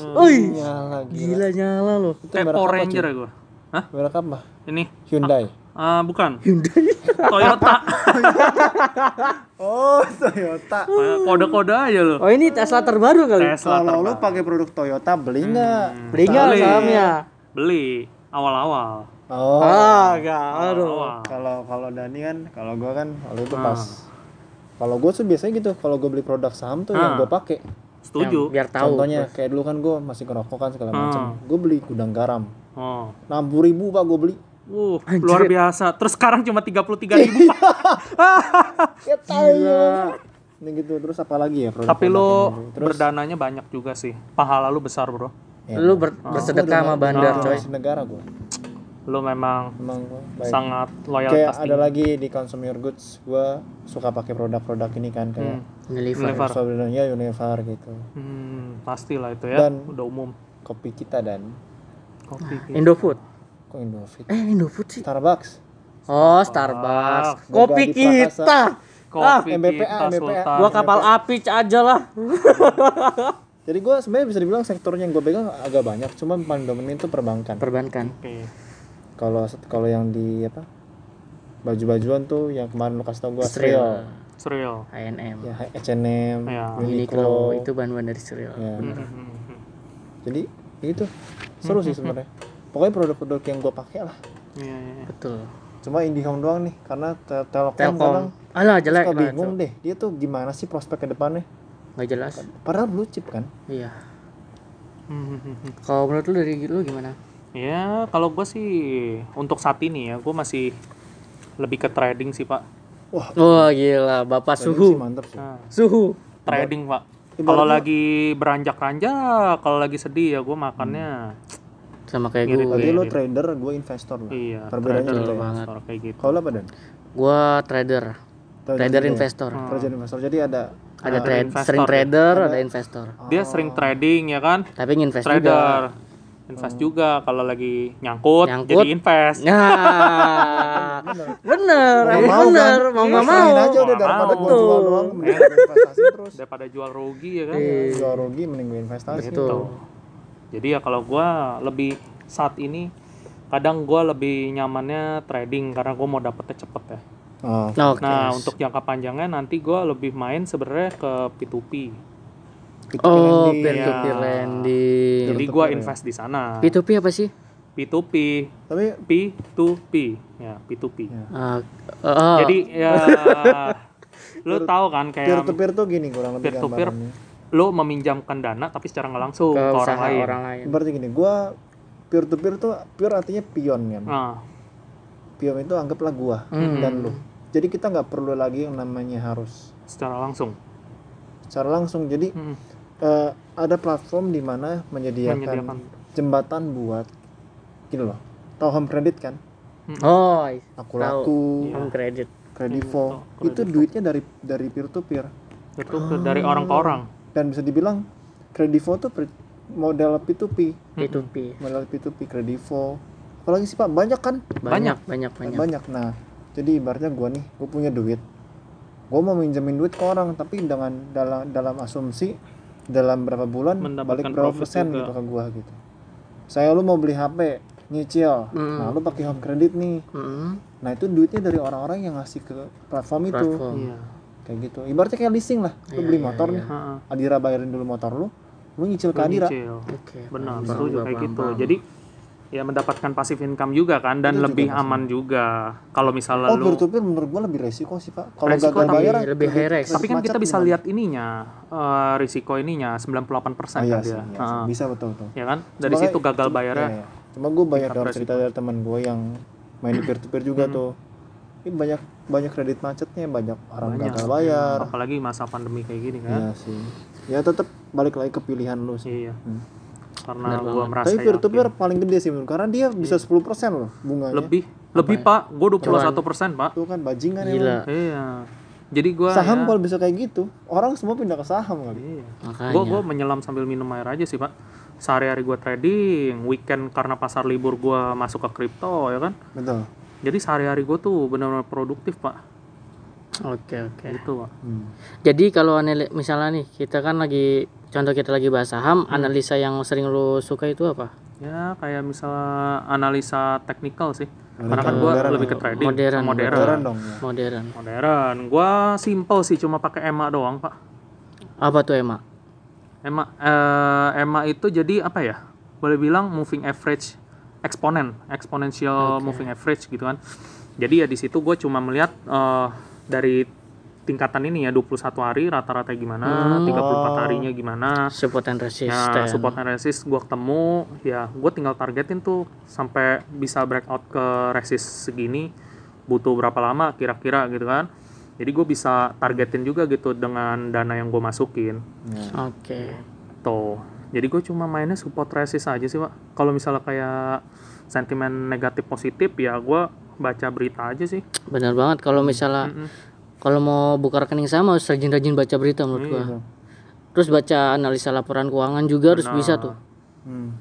Nyala gila. Gila nyala loh itu merek Power apa Ranger ya gua. Hah? merek apa? Ini. Hyundai. Ah, bukan. Hyundai. Toyota. oh Toyota. Kode-kode aja lo. oh ini Tesla terbaru kali. Tesla kalau lu pakai produk Toyota beli nggak? Beli nggak Beli. sahamnya Beli. Awal-awal. Oh ah gak aduh Awal. kalau kalau Dani kan kalau gua kan waktu itu pas kalau gua tuh biasanya gitu kalau gua beli produk saham tuh yang Ah. gua pakai Setuju. biar tahu contohnya kayak dulu kan gua masih ngerokok kan segala Ah. macam gua beli gudang garam Oh. enam ribu pak gua beli Uh, luar biasa. Terus sekarang cuma 33 ribu. ya tahu ini gitu terus apa lagi ya produk Tapi lo terus berdananya banyak juga sih. Pahala lu besar, Bro. ya, Lu ber- bersedekah sama bandar, coy. coy negara gua Lu memang emang gua baik sangat kayak loyalitas ada lagi di consumer goods gua suka pakai produk-produk ini kan kayak Unilever. Unilever. sebenarnya Unilever gitu Hmm, pastilah itu ya. Dan- Udah umum. kopi kita dan Kopi. Indofood. kok Indofood Eh, Indofood sih. Starbucks Oh, Starbucks. Moga Kopi kita. Kopi MBPA, kita, MBPA. Sultan. Gua kapal api aja lah. jadi gua sebenarnya bisa dibilang sektornya yang gue pegang agak banyak cuma paling dominan itu perbankan Perbankan. Oke. Kalau kalau yang di apa baju-bajuan tuh yang kemarin lu kasih tau gua Serial. Serial Serial. H&M. ya H&M Ya. Uniqlo itu bahan-bahan dari serial. ya. Hmm. jadi itu seru sih sebenarnya pokoknya produk-produk yang gua pakai lah Iya, iya, iya. Betul. cuma IndiHome doang nih karena tel- Telkom, kadang Telkom. Alah jelek suka lah. bingung deh dia tuh gimana sih prospek ke depannya Nggak jelas. padahal blue chip kan Iya. Hmm, hmm, hmm, hmm. Kalau menurut lu dari lu gimana? Ya, kalau gue sih untuk saat ini ya, gue masih lebih ke trading sih pak. wah Wah, gila, Bapak trading sih suhu. mantep sih Nah, Suhu. trading pak. Kalau lagi beranjak-ranjak, kalau lagi sedih ya gue makannya. Sama kayak gue. berarti lo trader gue investor lah Iya. perbedaannya trader gitu ya banget. investor kayak gitu. kalau apa dan Gua trader. Trader investor. trader investor jadi ada Ada Ada trade, investor sering ya? trader, ada investor. Dia sering trading ya kan? Tapi nginvest juga. Invest juga kalau lagi nyangkut, Nyangkut. jadi invest. Nah, bener, Mau emang mau bener, kan? mau nggak Serahin mau. aja udah Mau daripada gue mau. jual doang mending investasi terus Daripada jual rugi ya kan? jual rugi mending gue investasi Gitu. Jadi ya kalau gua lebih saat ini kadang gua lebih nyamannya trading karena gua mau dapetnya cepet ya. oh, Oke. Nah untuk jangka panjangnya nanti gua lebih main sebenarnya ke P2P. P2P Oh, lending. peer to peer lending. Jadi gua invest di sana. P2P apa sih? P2P, tapi P2P, ya P2P. Ya. Ah, oh, Jadi ya lu tahu kan peer kayak to peer tuh gini kurang lebih peer to peer lu meminjamkan dana tapi secara nggak langsung ke ke, orang lain. orang lain. berarti gini gue peer to peer tuh peer artinya pion kan Nah, pion itu anggaplah gua Hmm. dan lu jadi kita nggak perlu lagi yang namanya harus secara langsung secara langsung jadi Hmm, eh, ada platform di mana menyediakan, menyediakan. jembatan buat gini loh tahu home credit kan? Oh, aku laku home credit. kredivo Hmm, itu duitnya dari dari peer to peer. Itu ke- dari orang ke orang. dan bisa dibilang kredivo tuh model P2P P2P. model P2P kredivo apalagi sih pak? Banyak kan? Banyak, banyak, banyak. banyak. Nah jadi ibaratnya gua nih gue punya duit. Gua mau minjemin duit ke orang tapi dengan dalam dalam asumsi dalam berapa bulan Mendapatkan balik berapa profit persen juga. gitu ke gua gitu saya lu mau beli HP nyicil Mm. nah lu pakai home credit nih Mm, nah itu duitnya dari orang-orang yang ngasih ke platform itu platform. Iya. kayak gitu ibaratnya kayak leasing lah lu Iya, beli iya, motor iya. nih Heeh. Adira bayarin dulu motor lu lu nyicil ke Adira. Oke. Benar, paham, setuju kayak gitu. Jadi ya mendapatkan pasif income juga kan dan Itu juga lebih pasif. aman juga. Kalau misalnya oh lu peer to peer menurut gua lebih resiko sih pak kalau Resiko gagal tapi bayar lebih high risk. tapi kan kita bisa gimana? lihat ininya eh, risiko ininya 98% oh, kan iya dia. sih, iya. Heeh. bisa betul betul Ya kan? Dari Cuma situ gagal bayarnya. iya, iya. Cuma gue banyak dengar cerita dari teman gue yang main di peer to peer juga tuh. Ini banyak banyak kredit macetnya, banyak orang Banyak. gagal bayar. Apalagi masa pandemi kayak gini kan. Iya sih. Ya tetap balik lagi ke pilihan lu sih. Iya. Hmm. Karena gua merasa Tapi peer to yakin. peer paling gede sih menurut karena dia bisa 10% loh bunganya. lebih lebih Pak, gua 21% Pak. Itu kan bajingan Gila. emang. Iya. Jadi gua Saham ya, kalau bisa kayak gitu, orang semua pindah ke saham kali. Iya. Makanya. Gue gua menyelam sambil minum air aja sih pak. Sehari-hari gue trading, weekend karena pasar libur gue masuk ke kripto ya kan. Betul. Jadi sehari-hari gue tuh benar-benar produktif pak. Oke, oke. Itu pak. Hmm. Jadi kalau misalnya nih kita kan lagi contoh kita lagi bahas saham, analisa yang sering lu suka itu apa? Ya kayak misalnya analisa teknikal sih. Karena kan gue modern lebih ke ya. trading. Modern, Modern. Modern dong ya. Modern. Modern. Gue simple sih cuma pakai EMA doang pak. Apa tuh Emma? EMA, eh, EMA itu jadi apa ya? Boleh bilang moving average eksponen, exponential moving average gitu kan. Jadi ya di situ gue cuma melihat eh, dari tingkatan ini ya 21 hari rata-rata gimana, 34 harinya gimana. Support and resistance. Ya, support and resist gue ketemu, ya gue tinggal targetin tuh sampai bisa breakout ke resist segini butuh berapa lama kira-kira gitu kan. jadi gue bisa targetin juga gitu dengan dana yang gue masukin Oke. tuh jadi gue cuma mainnya support resist aja sih pak kalau misalnya kayak sentimen negatif positif ya gue baca berita aja sih Benar banget kalau misalnya Mm-mm. kalau mau buka rekening sama harus rajin-rajin baca berita menurut gua. Iya. Terus baca analisa laporan keuangan juga harus bisa tuh. Hmm.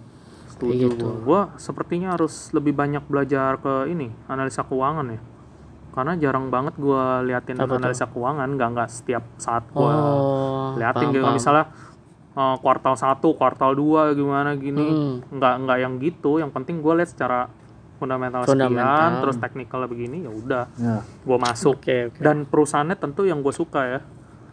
setuju gitu. gue sepertinya harus lebih banyak belajar ke ini analisa keuangan ya karena jarang banget gue liatin analisa keuangan nggak nggak setiap saat gue Oh. liatin paham, gitu paham. misalnya eh, kuartal 1, kuartal 2 gimana gini Hmm. nggak nggak yang gitu yang penting gue lihat secara fundamental, sekian Fundamental. terus teknikal begini ya udah Ya. gue masuk Oke, oke. dan perusahaannya tentu yang gue suka ya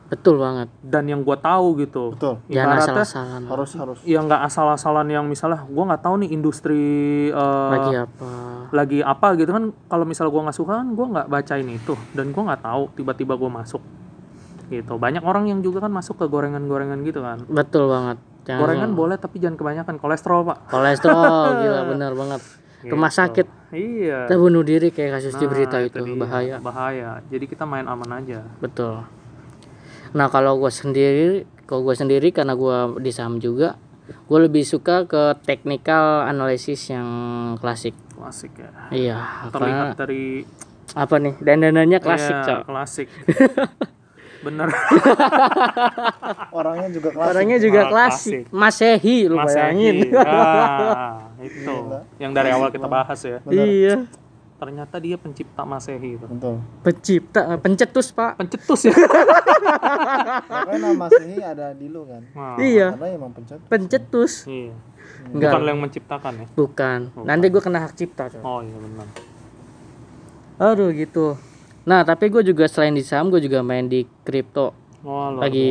Betul banget. dan yang gue tahu gitu Betul. Jangan ibaratnya asal-asalan. Harus harus. ya nggak asal-asalan yang misalnya gue nggak tahu nih industri eh, Lagi apa? lagi apa gitu kan kalau misal gue nggak suka kan gue nggak bacain itu dan gue nggak tahu tiba-tiba gue masuk gitu banyak orang yang juga kan masuk ke gorengan-gorengan gitu kan Betul banget. Jangan gorengan boleh tapi jangan kebanyakan kolesterol pak kolesterol gila benar banget. Rumah sakit iya kita bunuh diri kayak kasus di berita Nah, itu, dia. bahaya. bahaya jadi kita main aman aja Betul. Nah kalau gue sendiri, kalau gue sendiri karena gue di saham juga, gue lebih suka ke technical analysis yang klasik. klasik ya Iya. terlihat Karena dari apa nih? Dandanannya klasik, Iya, Cok. klasik bener Orangnya juga kelas. Orangnya juga Ah, klasik. Masehi lu Mas bayangin. Ah, itu yang dari awal kita bahas ya iya. ternyata dia pencipta masehi itu Betul. Pencipta, pencetus pak. pencetus ya nama Masehi ada di lu kan. Nah, Iya. Karena emang pencet. Pencetus. iya Enggak. bukan yang menciptakan ya Bukan. Nanti gue kena hak cipta. Cok. oh iya benar Aduh gitu. Nah tapi gue juga selain di saham gue juga main di kripto. oh Lagi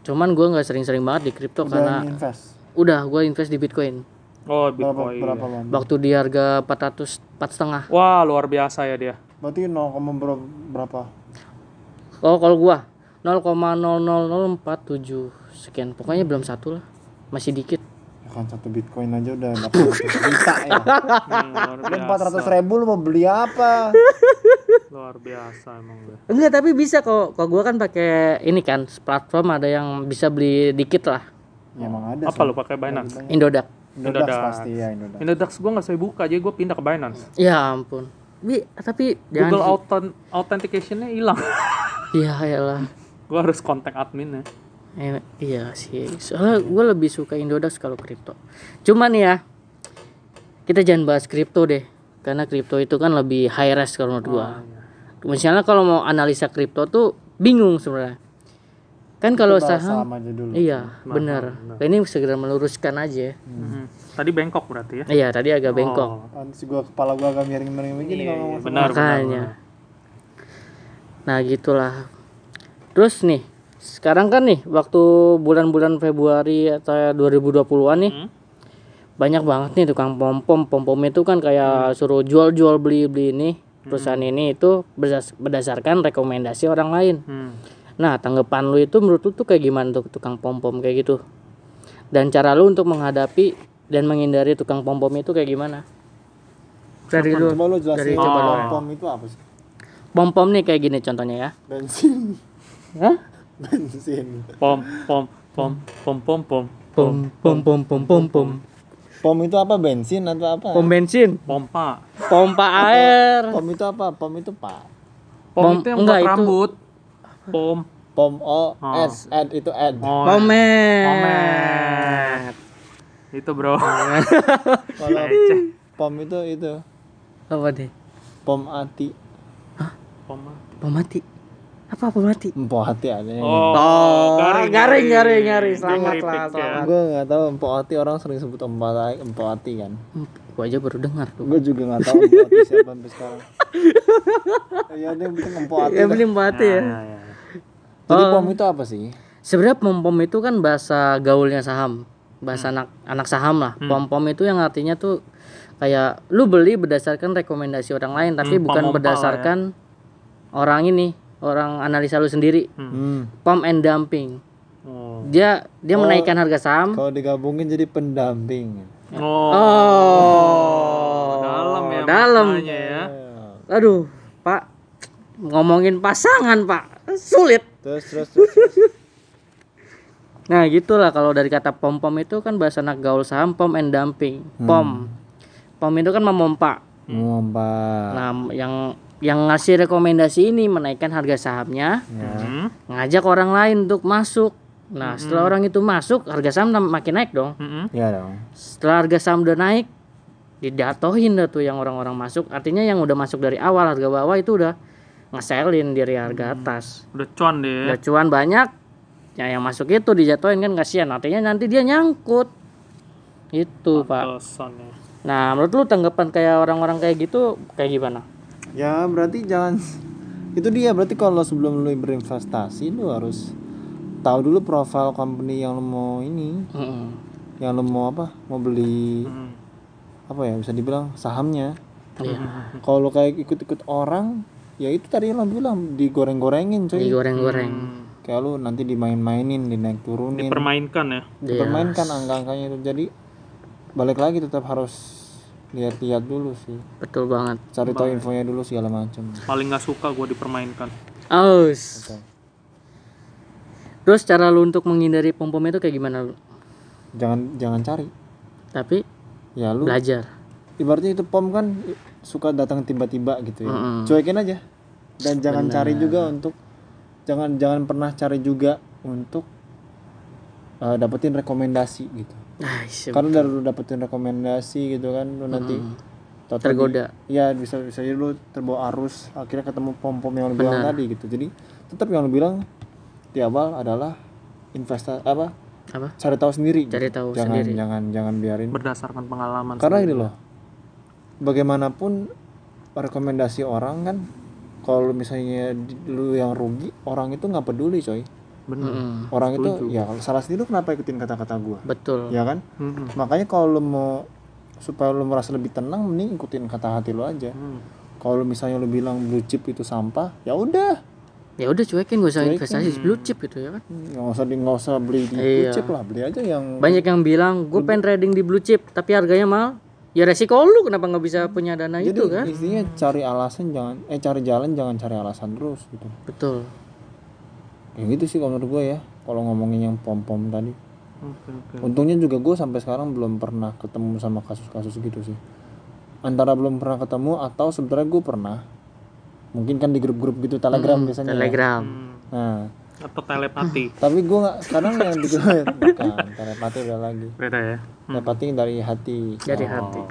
cuman gue nggak sering-sering banget di kripto karena Udah invest. udah gue invest di bitcoin. biasa. oh Berapa bitcoin berapa lama? Waktu di harga 400 empat setengah. wah luar biasa ya dia Berarti 0, ber- berapa? Oh kalau gua 0,00047 sekian. Pokoknya belum satu lah. Masih dikit. Ya kan satu bitcoin aja udah 800 juta ya. Hmm, luar Lu biasa 400 ribu lu mau beli apa? luar biasa emang dia Enggak tapi bisa kok. Kalau gua kan pakai ini kan platform ada yang bisa beli dikit lah. Ya, emang ada. apa lu pakai Binance Indodax. Indodax Indodax. pasti ya Indodax. Indodax gua nggak saya buka jadi gua pindah ke Binance Ya ampun. Bi, tapi jangan Google Authent Authentication-nya hilang Iya iyalah. gua harus kontak adminnya Eh, iya sih. Soalnya gue lebih suka Indodax kalau kripto. Cuman ya, kita jangan bahas kripto deh. Karena kripto itu kan lebih high risk kalau menurut gua. Misalnya kalau mau analisa kripto tuh bingung sebenarnya. Kan kalau saham, dulu. iya benar. Ini segera meluruskan aja. Mhm. tadi bengkok berarti ya Iya tadi agak bengkok. Oh, Nanti gua kepala gua agak miring-miring begini iya, kalau iya, ngomong. benar benar, Makanya. benar. Nah gitulah. Terus nih, sekarang kan nih waktu bulan-bulan Februari atau 2020-an nih Hmm? banyak banget nih tukang pom pom pom pom itu kan kayak suruh jual jual beli beli ini perusahaan ini itu berdas- berdasarkan rekomendasi orang lain. Hmm. Nah tanggapan lu itu menurut lu tuh kayak gimana tuh tukang pom pom kayak gitu? Dan cara lu untuk menghadapi dan menghindari tukang pom pom itu kayak gimana? Dari lu Coba lu jelasin dari coba lu. pom itu apa sih? pom pom nih kayak gini contohnya ya. Bensin. Hah? Bensin. pom pom pom pom pom pom Pom pom pom pom pom pom. Pom itu apa? Bensin atau apa? Pom bensin, pompa pompa air. Pom itu apa? Pom itu pak. pom, Pom- itu yang enggak, buat itu- rambut pom Pom O Oh. S ad itu ad. oh, Pomet. Pomet. itu bro Kalau pom itu itu Apa nih? pom ati. pom Pemati. Apa pemati? Empok hati ada. yang- oh, Oh, garing, garing, garing. Dia Selamat lah, ya. selamat. Gue nggak tahu empok hati orang sering sebut empok hati, empok hati kan. Hmm, Gua aja baru dengar tuh. Gue juga nggak tahu empok hati siapa sampai sekarang. Ya dia bikin empok hati. Ya beli pemati ya. Ya, ya, ya. Jadi Oh. pom itu apa sih? Sebenarnya pom pom itu kan bahasa gaulnya saham. Bahasa anak anak saham lah. Pom pom itu yang artinya tuh kayak lu beli berdasarkan rekomendasi orang lain tapi Hmm, bukan berdasarkan orang ini, orang analisa lu sendiri. Hmm. Pom and dumping. oh Dia dia Oh. menaikkan harga saham. Kalau digabungin jadi pendamping. oh, Oh, dalam ya dalam. maknanya ya Aduh, Pak. ngomongin pasangan pak sulit terus terus terus, terus. nah gitulah kalau dari kata pom pom itu kan bahasa anak gaul saham pom and dumping pom pom itu kan memompa ngompa nah yang yang ngasih rekomendasi ini menaikkan harga sahamnya. Ya. Hmm. ngajak orang lain untuk masuk. Nah setelah orang itu masuk harga saham makin naik dong. Mm-mm. ya dong. Setelah harga saham udah naik didatohin dah tuh yang orang-orang masuk. Artinya yang udah masuk dari awal harga bawah itu udah ngeselin dari harga atas. Udah cuan deh. udah cuan banyak ya yang masuk itu dijatuhin kan kasihan. Artinya nanti dia nyangkut. Itu pak. Ya. Nah menurut lu tanggapan kayak orang-orang kayak gitu kayak gimana ya berarti jangan itu dia berarti kalau sebelum lu berinvestasi lu harus tahu dulu profil company yang lu mau ini Mm-mm. yang lu mau apa mau beli Hmm. apa ya bisa dibilang sahamnya Iya. kalau lu kayak ikut-ikut orang ya itu tadi yang lo bilang digoreng-gorengin cuy digoreng-goreng Hmm. kayak lu nanti dimain-mainin dinaik turunin Dipermainkan ya. Dipermainkan angka-angkanya itu jadi balik lagi tetap harus lihat-lihat dulu sih. Betul banget. Cari tahu infonya dulu segala macam. Paling nggak suka gue dipermainkan. aus. Oke. terus cara lu untuk menghindari pom pom itu kayak gimana lu? Jangan jangan cari. Tapi ya lu belajar. Ibaratnya itu pom kan suka datang tiba-tiba gitu ya. Mm-mm. cuekin aja. Dan jangan cari juga untuk jangan jangan pernah cari juga untuk uh, dapetin rekomendasi gitu nah karena dari lu dapetin rekomendasi gitu kan lu nanti tau-tau tergoda. Di- ya bisa bisa jadi lu terbawa arus akhirnya ketemu pom pom yang lu bilang tadi gitu. Jadi tetap yang lu bilang di awal adalah investasi apa? Apa? Cari tahu sendiri gitu. Cari tahu jangan sendiri. jangan jangan biarin. Berdasarkan pengalaman. karena gini loh bagaimanapun rekomendasi orang kan kalau misalnya lu yang rugi orang itu nggak peduli coy Bener. Mm-mm. orang itu ya salah sendiri lu kenapa ikutin kata-kata gua? Betul. Ya kan? Mm-mm. makanya kalau lu mau supaya lu merasa lebih tenang mending ikutin kata hati lu aja. Hmm. kalau misalnya lu bilang blue chip itu sampah ya udah. Ya udah cuekin gak usah investasi. Di blue chip gitu ya kan? Nggak usah di nggak usah beli di blue Iya. chip lah beli aja yang banyak yang bilang gue pengen trading di blue chip tapi harganya mahal. Ya resiko lu kenapa nggak bisa punya dana jadi itu kan? intinya cari alasan jangan eh cari jalan jangan cari alasan terus gitu. Betul kayak gitu sih kalau menurut gue ya kalau ngomongin yang pom pom tadi Oke oke. untungnya juga gue sampai sekarang belum pernah ketemu sama kasus-kasus gitu sih antara belum pernah ketemu atau sebenarnya gue pernah mungkin kan di grup-grup gitu telegram biasanya ya. telegram Hmm. nah Atau telepati. tapi gue nggak sekarang yang di grup bukan telepati udah lagi Beda ya. telepati dari hati dari hati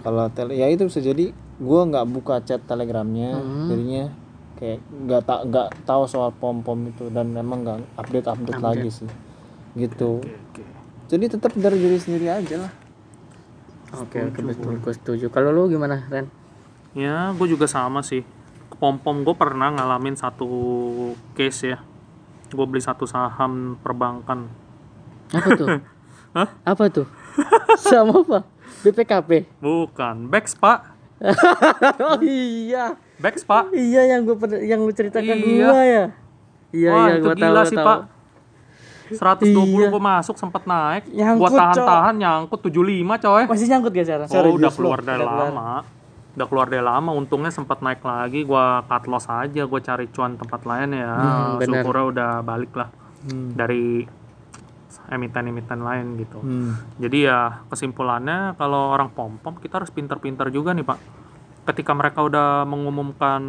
kalau tele ya itu bisa jadi gue nggak buka chat telegramnya Hmm. jadinya kayak nggak tak nggak tahu soal pom pom itu dan memang nggak update update. lagi sih. Gitu. Oke oke. jadi tetap dari diri sendiri aja lah. Oke oke betul. Gue setuju. Kalau lu gimana Ren? Ya, gue juga sama sih. Pom pom gue pernah ngalamin satu case ya. Gue beli satu saham perbankan. apa tuh? Apa tuh? Sama apa? BPKP Bukan, Bex pak. oh iya Bex pak. iya yang gue yang lu ceritakan Iya. gua ya iya Wah iya itu gua tahu gila gua sih tahu. pak. 120 Iya. gue masuk sempat naik. Nyangkut, Gua tahan-tahan nyangkut 75 coy. masih nyangkut gak sekarang Oh udah keluar dari lama. Udah keluar dari lama, untungnya sempat naik lagi. Gua cut loss aja, gua cari cuan tempat lain ya. Hmm, bener. Syukurnya udah balik lah Hmm. dari emiten-emiten lain gitu. Hmm. Jadi ya kesimpulannya kalau orang pom-pom kita harus pintar-pintar juga nih pak. Ketika mereka udah mengumumkan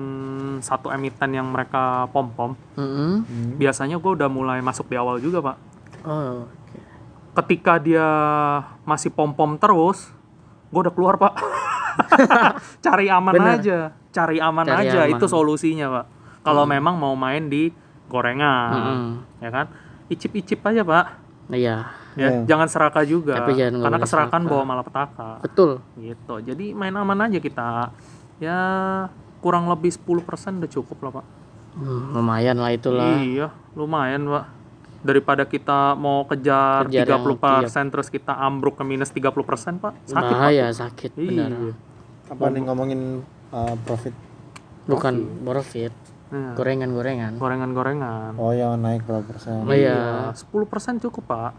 satu emiten yang mereka pom-pom, Mm-mm. biasanya gue udah mulai masuk di awal juga pak. oh oke. Ketika dia masih pom-pom terus, gue udah keluar pak. cari aman Bener. aja, cari aman Cari aja aman. itu solusinya pak. Kalau memang mau main di gorengan, Mm-mm. ya kan, icip-icip aja pak. iya Ya, Iya. jangan serakah juga. Tapi jangan Karena keserakan serakah. bawa malapetaka. betul. Gitu. Jadi main aman aja kita. Ya kurang lebih 10% udah cukup lah pak. Hmm, lumayan lah itulah. Iya lumayan pak. Daripada kita mau kejar, Kejar yang 30% terus kita ambruk ke minus 30% pak sakit pak. bahaya sakit benar. Iya apa nih ngomongin uh, profit? Bukan profit. Nah, gorengan-gorengan. Gorengan-gorengan. Oh yang naik berapa persen? Oh iya Iya, 10% cukup pak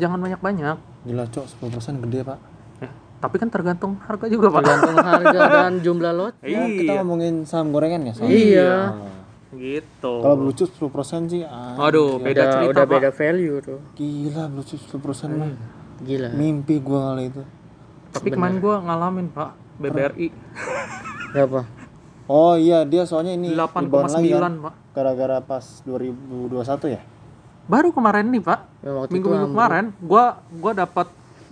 jangan banyak-banyak gila cok 10% gede pak ya Tapi kan tergantung harga juga pak. tergantung harga dan jumlah lot Ya, kita iya, ngomongin saham gorengan ya. Saham. iya gitu. Kalau Blue Chips 10% sih, ah, Aduh, beda udah cerita udah pak. beda value tuh gila Blue Chips 10% mah. gila Mimpi gua kali itu. Tapi kemarin gua ngalamin pak BBRI berapa Oh iya, dia soalnya ini rebound lagi 8,9 kan. pak. Gara-gara pas 2021 ya. Baru kemarin nih pak. Ya, waktu Minggu minggu kemarin, gua gua dapat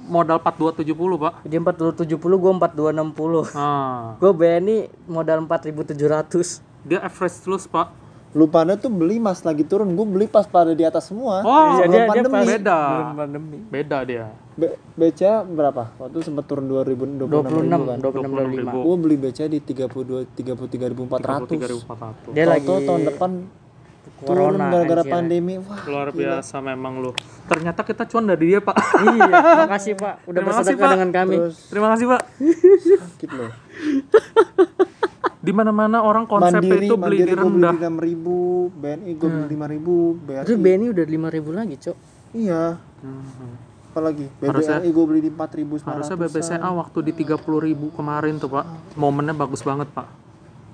modal 4270 pak. dia 4270 gua 4260 Ah, gua BNI modal 4700 dia average terus pak. Lu pada tuh beli mas lagi turun, gua beli pas pada di atas semua. Oh, Iya, dia- dia pandemi. pas- beda. pandemi Beda dia. B- BCA berapa? Waktu sempat turun 2026 26 kan. 26 25 Gua beli BCA di 32 33.400. 3400. dia lagi Tahu tahun depan turun corona gara-gara anjir. pandemi. Wah, Luar biasa memang lu. Ternyata kita cuan dari dia, Pak. iya makasih pak udah Terima kasih, bersedekah dengan kami Terima kasih, Pak. sakit loh. Di mana-mana orang konsep Mandiri, itu beli Mandiri rendah. di 6000, BNI gua beli 5000, BRI. itu BNI udah 5000 lagi cok Iya. Mhm. Apalagi BBRI gua beli di 4900. Harusnya BBCA waktu di 30.000 kemarin tuh, Pak. Momennya bagus banget, Pak.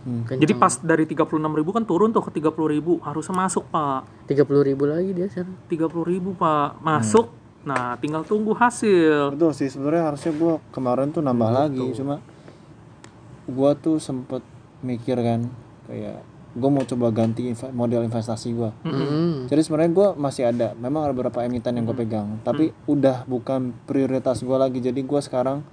Hmm. Jadi pas dari 36.000 kan turun tuh ke 30.000, harusnya masuk, Pak. 30000 lagi dia sekarang 30.000, Pak. Masuk. Nah, tinggal tunggu hasil. Betul sih sebenarnya harusnya gua kemarin tuh nambah lagi cuma gua tuh sempet mikir kan kayak gua mau coba ganti inve- model investasi gua. Hmm. Jadi sebenarnya gua masih ada, memang ada beberapa emiten yang gue pegang, tapi udah bukan prioritas gua lagi. Jadi gua sekarang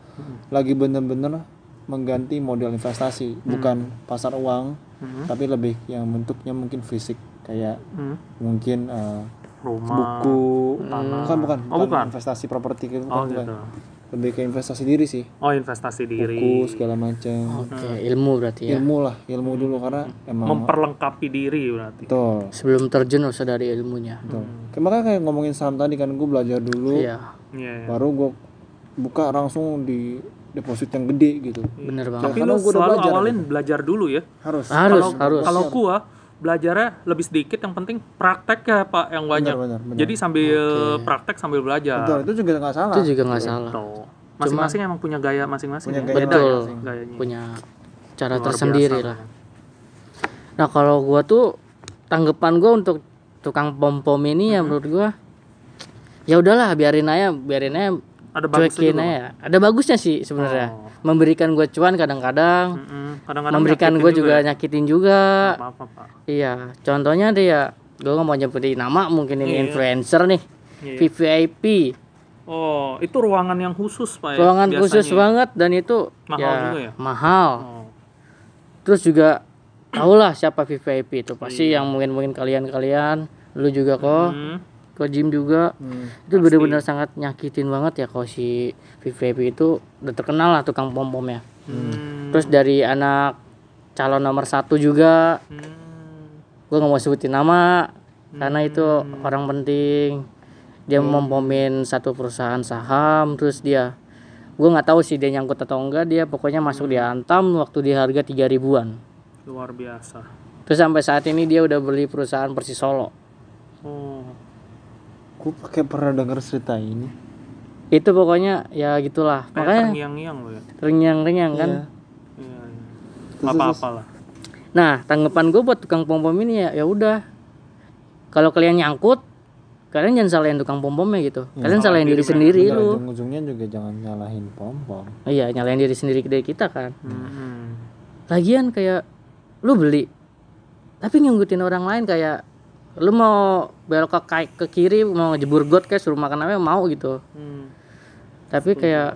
lagi bener-bener mengganti model investasi, bukan pasar uang, tapi lebih yang bentuknya mungkin fisik kayak Hmm. mungkin eh, Rumah. buku, bukan bukan, Oh, bukan. investasi properti gitu, Oh, bukan, bukan. gitu. lebih ke investasi diri sih, Oh, investasi diri. buku segala macam, oke ilmu berarti ya ilmu lah, ilmu dulu karena emang Memperlengkapi diri berarti. betul. sebelum terjun usah dari ilmunya Betul. Kayak Makanya kayak ngomongin saham tadi kan gue belajar dulu, iya Iya. iya. baru gue buka langsung di deposit yang gede gitu. bener banget Tapi lu gua udah selalu belajar awalin belajar dulu ya. Harus. harus kalau harus kalau gua belajarnya lebih sedikit yang penting praktek ya Pak yang banyak. Benar, benar, benar. Jadi sambil praktek sambil belajar. Betul, itu juga nggak salah. itu juga nggak salah Tuh. Masing-masing emang punya gaya masing-masing. Punya ya. gaya Beda betul ya gayanya. punya cara Luar tersendiri biasa, lah nah kalau gua tuh tanggapan gua untuk tukang pom pom ini ya menurut gua ya udahlah biarin aja biarin aja Ada bagusnya cuekin aja ada bagusnya sih sebenarnya Oh. memberikan gua cuan kadang-kadang Mm-mm. Kadang-kadang memberikan gue juga ya. nyakitin juga Apa-apa, Pak. iya contohnya deh ya gue nggak mau nyebutin nama mungkin ini Iya. influencer nih Iya. VVIP Oh, itu ruangan yang khusus, Pak ya. ruangan biasanya. khusus banget dan itu Mahal ya, juga ya? mahal Oh. terus juga tau lah siapa VVIP itu pasti Iya. yang mungkin mungkin kalian-kalian lu juga kok Hmm. Kok Jim juga Hmm. itu bener-bener sangat nyakitin banget ya kalau si VVIP itu udah terkenal lah tukang pom pomnya Hmm. terus dari anak calon nomor satu juga Hmm. gue nggak mau sebutin nama karena itu orang penting dia mempomin satu perusahaan saham terus dia gue nggak tahu sih dia nyangkut atau enggak dia pokoknya masuk di Antam waktu di harga tiga ribuan Luar biasa. terus sampai saat ini dia udah beli perusahaan Persis Solo Oh. Gue pakai pernah denger cerita ini. itu pokoknya ya gitulah Kayak makanya terngiang-ngiang loh ya. renyang-renyang kan Iya. Iya, iya. Nggak apa-apa lah. nah tanggapan gue buat tukang pom pom ini ya ya udah kalau kalian nyangkut kalian jangan salahin tukang pom pomnya gitu kalian salahin diri sendiri Bener, lu ujung-ujungnya juga jangan nyalahin pom pom. iya nyalahin diri sendiri dari kita kan Hmm. lagian kayak lu beli tapi ngikutin orang lain kayak lu mau belok ke kai- ke kiri mau ngejebur got kayak suruh makan apa mau gitu Hmm. tapi kayak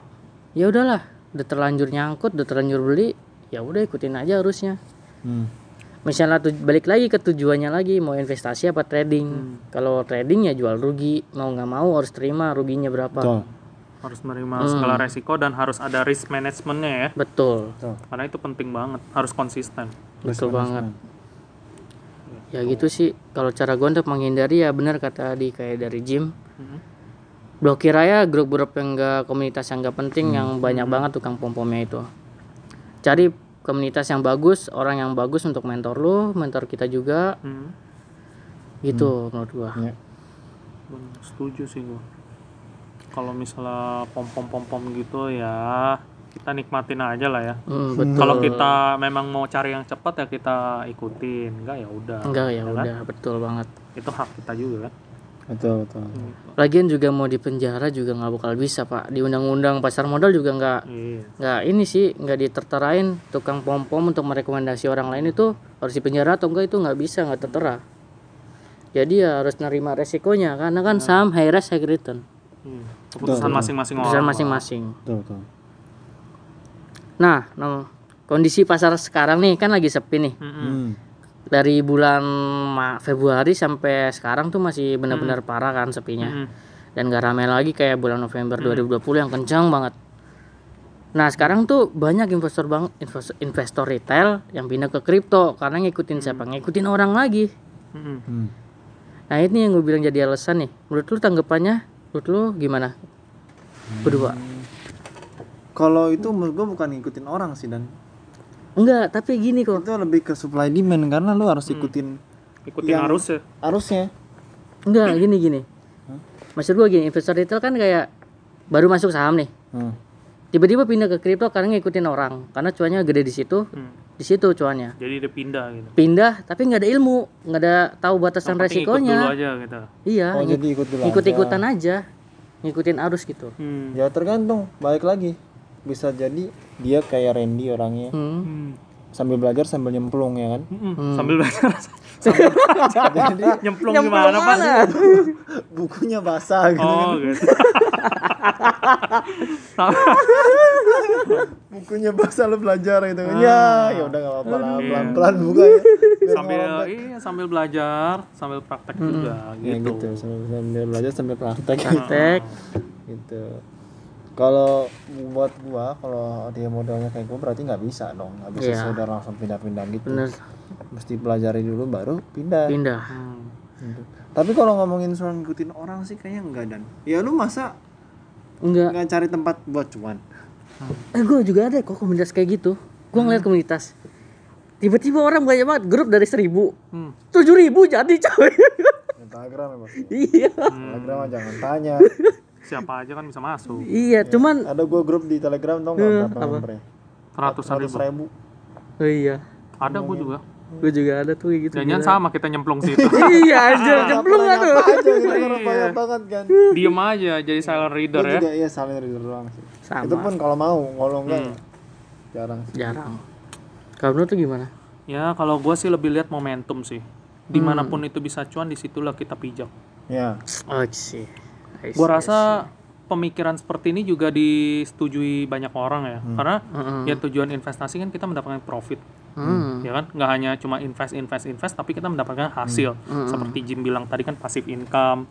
ya udahlah udah terlanjur nyangkut udah terlanjur beli ya udah ikutin aja harusnya Hmm. misalnya tuj- balik lagi ke tujuannya lagi mau investasi apa trading kalau trading ya jual rugi mau nggak mau harus terima ruginya berapa Betul. Harus menerima segala resiko dan harus ada risk managementnya ya. betul Betul. Karena itu penting banget. Harus konsisten. betul banget ya gitu sih. Kalau cara gue untuk menghindari ya benar kata di kayak dari gym. Hmm. blokir aja grup-grup yang enggak komunitas yang enggak penting yang banyak banget tukang pom pomnya itu. Cari komunitas yang bagus orang yang bagus untuk mentor lu mentor kita juga. Kalau misalnya pom pom pom pom gitu ya kita nikmatin aja lah ya Hmm, betul. kalau kita memang mau cari yang cepat ya kita ikutin enggak ya udah enggak ya kan? udah betul banget. itu hak kita juga kan betul betul Lagian juga mau di penjara juga nggak bakal bisa pak. Di undang-undang pasar modal juga nggak iya nggak ini sih nggak diterterain tukang pom pom untuk merekomendasi orang lain itu harus di penjara atau enggak itu nggak bisa nggak tertera. Jadi ya harus nerima resikonya karena kan saham high risk high return. Hmm. keputusan masing-masing Keputusan orang masing-masing. betul betul Nah, no, kondisi pasar sekarang nih kan lagi sepi nih. Hmm. Dari bulan Ma- Februari sampai sekarang tuh masih benar-benar parah kan sepinya. Mm-mm. Dan gak rame lagi kayak bulan November 2020 yang kencang banget. Nah, sekarang tuh banyak investor bang investor, investor retail yang pindah ke kripto karena ngikutin siapa? Ngikutin orang lagi. Hmm. Nah, ini yang gue bilang jadi alasan nih. Menurut lu tanggapannya? Menurut lu gimana? Berdua. Kalau itu menurut gua bukan ngikutin orang sih dan Enggak, tapi gini kok. itu lebih ke supply demand karena lu harus ikutin ikutin Yang- arus ya arusnya Enggak, gini gini. Maksud gua gini, investor retail kan kayak baru masuk saham nih. Hmm. Tiba-tiba pindah ke kripto karena ngikutin orang. Karena cuannya gede di situ, Hmm. di situ cuannya. jadi dia pindah gitu Pindah tapi nggak ada ilmu, nggak ada tahu batasan Yang penting ikut dulu resikonya. aja gitu Iya, oh ngik- jadi ikut dulu ikut-ikutan aja. Ngikutin arus gitu. hmm. ya tergantung balik lagi bisa jadi dia kayak Randy orangnya. Hmm. Hmm. sambil belajar sambil nyemplung ya kan? Mm-mm. sambil belajar. Jadi nyemplung gimana pak? bukunya basah gitu oh gitu. Bukunya basah lu belajar gitu kan? Ya ya udah gak apa-apa lah. Iya. pelan-pelan buka ya. Biar sambil iya sambil belajar sambil praktek juga ya gitu, gitu. Sambil, sambil belajar sambil praktek. Tek. gitu kalau buat gua kalau dia modalnya kayak gua berarti nggak bisa dong nggak bisa Iya. saudara langsung pindah-pindah gitu Bener. mesti pelajari dulu baru pindah Pindah. Hmm. Gitu. tapi kalau ngomongin soal ngikutin orang sih kayaknya enggak dan ya lu masa Enggak. nggak cari tempat buat cuan Eh gue juga ada kok komunitas kayak gitu. Gue ngeliat komunitas. Tiba-tiba orang banyak banget grup dari seribu, Hmm. tujuh ribu jadi coy. Instagram ya bos iya. Mah jangan tanya siapa aja kan bisa masuk. Iya, cuman ada gua grup di Telegram tau nggak berapa membernya? Ratusan ribu. ribu. Oh iya. ada gue juga. Gue juga ada tuh kayak gitu. jangan sama kita nyemplung situ. Iya, aja gitu kan banyak banget kan. Diem aja jadi silent reader ya. juga iya saling reader doang sih. Sama. itu pun kalau mau kalau enggak Hmm. jarang sih. Jarang. Kalau menurut tuh gimana? ya kalau gue sih lebih lihat momentum sih. Di mana pun itu bisa cuan di situlah kita pijak. Ya Oh sih. Gue rasa pemikiran seperti ini juga disetujui banyak orang ya. Karena Mm-mm. ya tujuan investasi kan kita mendapatkan profit Hmm. ya kan? Nggak hanya cuma invest invest invest tapi kita mendapatkan hasil. Seperti Jim bilang tadi kan passive income.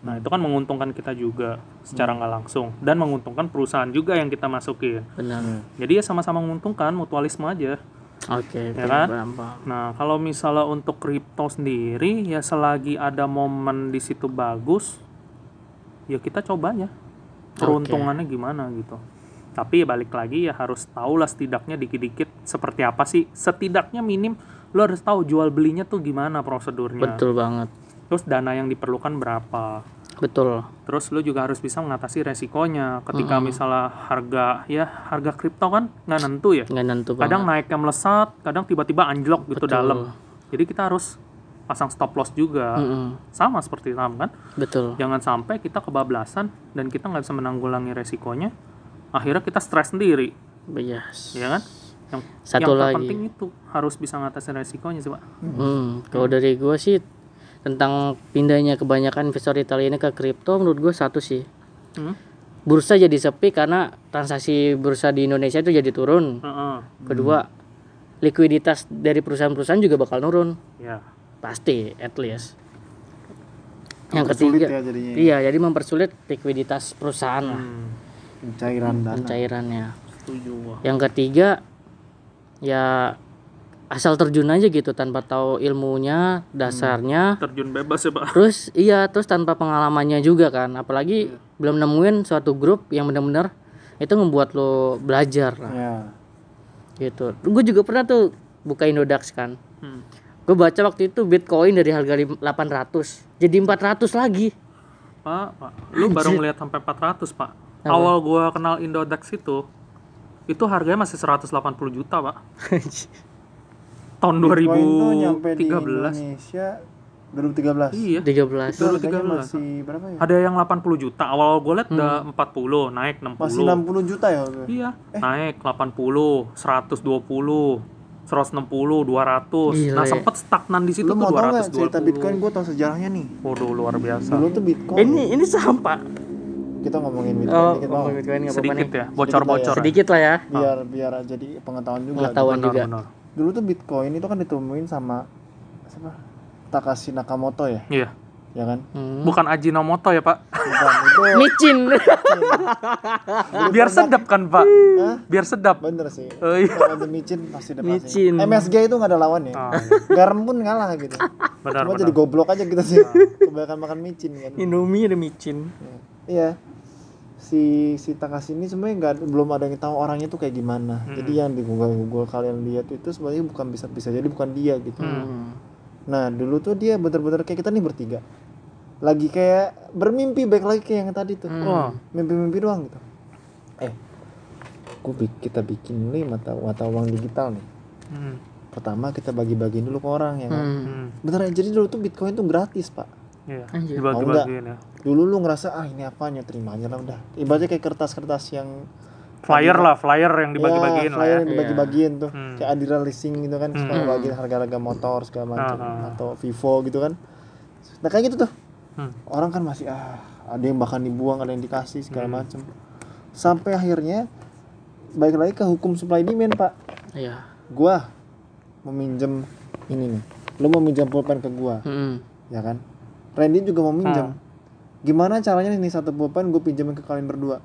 Nah itu kan menguntungkan kita juga secara nggak langsung. Dan menguntungkan perusahaan juga yang kita masukin. Benar. jadi ya sama-sama menguntungkan mutualisme aja. Oke, oke, Ya kan? nah kalau misalnya untuk kripto sendiri ya selagi ada momen di situ bagus ya kita coba aja peruntungannya gimana gitu. Tapi ya balik lagi ya harus tahu lah setidaknya dikit-dikit seperti apa sih. Setidaknya minim lo harus tahu jual belinya tuh gimana prosedurnya. Betul banget. terus dana yang diperlukan berapa. Betul. terus lo juga harus bisa mengatasi resikonya. Ketika misalnya harga ya harga kripto kan nggak nentu ya. Nggak nentu banget. kadang naiknya melesat kadang tiba-tiba anjlok gitu dalam. Jadi kita harus pasang stop loss juga Mm-mm. sama seperti saham kan Betul. jangan sampai kita kebablasan dan kita nggak bisa menanggulangi resikonya akhirnya kita stres sendiri Yes. ya kan yang Satu yang lagi. terpenting itu harus bisa ngatasin resikonya sih pak Hmm, kalau dari gua sih tentang pindahnya kebanyakan investor retail ini ke kripto menurut gua satu sih. hmm? Bursa jadi sepi karena transaksi bursa di Indonesia itu jadi turun. Heeh. Kedua, likuiditas dari perusahaan-perusahaan juga bakal nurun. ya Pasti, at least. Yang Mempersulit ketiga, ya jadinya. iya, jadi mempersulit likuiditas perusahaan lah, hmm. cairan dana setuju pencairannya. gua Yang ketiga, ya asal terjun aja gitu tanpa tahu ilmunya, dasarnya. terjun bebas ya pak Terus iya, terus tanpa pengalamannya juga kan. Apalagi belum nemuin suatu grup yang benar-benar itu membuat lo belajar lah ya gitu. Gue juga pernah tuh buka Indodax kan. hmm. Gue baca waktu itu Bitcoin dari harga lim- 800 jadi 400 lagi. Pak, Pak. Lu baru ngeliat sampai 400, Pak. Apa? Awal gua kenal Indodax itu itu harganya masih 180 juta, Pak. Tahun Bitcoin tuh nyampe di 2013. Indonesia 2013 Iya. 13 itu harganya 2013. masih berapa ya Ada yang 80 juta. Awal gue liat udah Hmm. 40, naik 60. masih 60 juta ya? Iya, naik 80, 120, 160, 200. Gila nah, sempet stagnan di situ lu tuh mau tau nggak 220. cerita Bitcoin gue tau sejarahnya nih Waduh, luar biasa. dulu tuh Bitcoin ini ini saham pak kita ngomongin Bitcoin oh dikit ngomongin Bitcoin Sedikit nih ya, bocor-bocor. ya. sedikit lah ya biar biar jadi pengetahuan juga pengetahuan juga benar. dulu tuh Bitcoin itu kan ditemuin sama siapa Takashi Nakamoto ya Iya. Ya kan Hmm. Bukan Ajinomoto ya, Pak. bukan itu micin Biar sedap kan, Pak? Hah? Biar sedap. bener sih Oh, iya. kalau ada micin pasti ada pasti Micin. MSG itu nggak ada lawan ya Ah, garam pun ngalah gitu benar, cuma benar. jadi goblok aja kita sih kebanyakan makan micin kan Indomie ada micin Iya. Si si Takashi ini sebenarnya nggak belum ada yang tahu orangnya tuh kayak gimana. Jadi yang di Google Google kalian lihat itu sebenarnya bukan bisa bisa jadi bukan dia gitu. Hmm. Nah dulu tuh dia bener-bener kayak kita nih bertiga. Lagi kayak bermimpi baik lagi kayak yang tadi tuh. Wah. Mimpi-mimpi doang gitu. Eh, gua bi- kita bikin nih mata mata uang digital nih. Hmm. Pertama kita bagi-bagiin dulu ke orang ya kan. Hmm. Hmm. Beneran jadi dulu tuh Bitcoin tuh gratis pak. Iya. Anjir. Dibagi-bagiin ya. Dulu lu ngerasa ah ini apanya terima aja lah udah. Ibaratnya kayak kertas-kertas yang Flyer lah, flyer yang dibagi-bagiin ya, lah flyer ya. yang dibagi-bagiin tuh Hmm. kayak Adira Leasing gitu kan suka Hmm. bagi harga-harga motor segala macam Ah, ah. atau Vivo gitu kan nah kayak gitu tuh Hmm. orang kan masih ah ada yang bahkan dibuang ada yang dikasih segala Hmm. macam sampai akhirnya balik lagi ke hukum supply demand pak Iya. gua meminjam ini nih lu mau minjam pulpen ke gua Hmm. ya kan Randy juga mau minjam Ah. gimana caranya nih satu pulpen gue pinjamin ke kalian berdua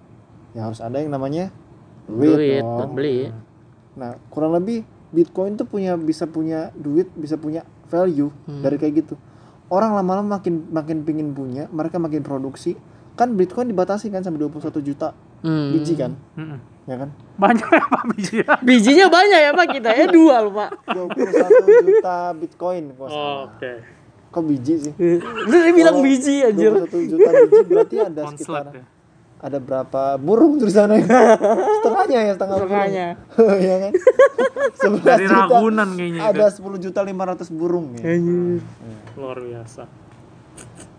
ya harus ada yang namanya Duit dong. buat beli. Nah, kurang lebih Bitcoin tuh punya bisa punya duit, bisa punya value Hmm. dari kayak gitu. Orang lama-lama makin makin pingin punya, mereka makin produksi. Kan Bitcoin dibatasi kan sampai 21 juta Hmm. biji kan, Mm-mm. ya kan? Banyak ya Pak biji ya. Bijinya banyak ya pak kita ya dua loh pak. 21 juta Bitcoin Oh. Oke. Kok biji sih? Lu bilang biji anjir. 21 juta biji berarti ada sekitar ya. Ada berapa burung tuh di sana ya? setengahnya ya setengah Setengahnya. burung. ya kan 11 Dari juta Ragunan kayaknya ada itu. 10 juta 500 burung ya Anjir. Luar biasa.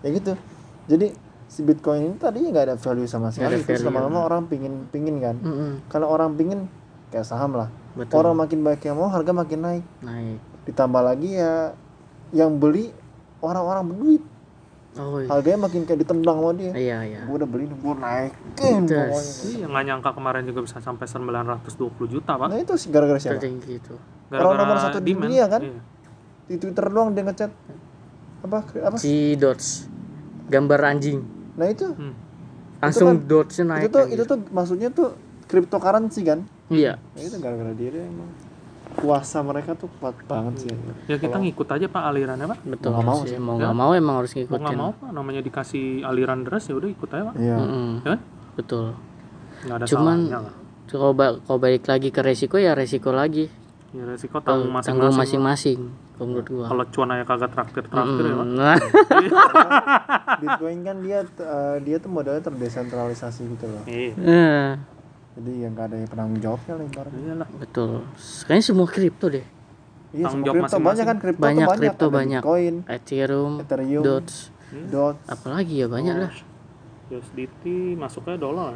ya gitu jadi si bitcoin ini tadinya nggak ada value sama sekali terus value. lama-lama orang pingin pingin kan Mm-mm. kalau orang pingin kayak saham lah Betul. orang makin banyak yang mau harga makin naik Naik. ditambah lagi ya yang beli orang-orang berduit Oh iya. harganya makin kayak ditendang sama dia Iya iya. gue udah beli gue naikin Iya, nggak nyangka kemarin juga bisa sampai 920 juta, Pak. nah itu sih gara-gara siapa Tertinggi itu. Orang nomor satu di demand. dunia kan? Iya. di twitter doang dia ngechat apa apa Si dots. Gambar anjing. nah itu Hmm. Langsung kan- dotsnya naik. itu tuh anjir. itu tuh maksudnya tuh cryptocurrency kan Iya. Ya itu gara-gara dia deh emang kuasa mereka tuh kuat banget sih Ya kita ngikut aja Pak alirannya, Pak. Betul nggak mau sih. Mau Ya. nggak mau emang harus Mau ngikutin. nggak mau Pak, namanya dikasih aliran deras ya udah ikut aja, Pak. iya Mm-mm. Ya kan? Betul. Nggak ada Cuman- salahnya lah. Kalau ba- kalau balik lagi ke resiko ya resiko lagi. Ya resiko tanggung Tanggung masing-masing. Kalau menurut gua. Kalau cuan aja kagak traktir-traktir ya, Pak. Mm, nah, Bitcoin kan dia eh, dia tuh modelnya terdesentralisasi gitu loh Iya. eh, jadi yang gak ada yang penanggung jawabnya lah ibaratnya Iyalah. betul. Kayaknya semua kripto deh. iya Tanggung semua jawab masing-masing. banyak kan kripto Banyak, tuh banyak kripto banyak. Bitcoin Ethereum, Ethereum Dots, Dot apalagi ya banyak lah. USDT masuknya dolar.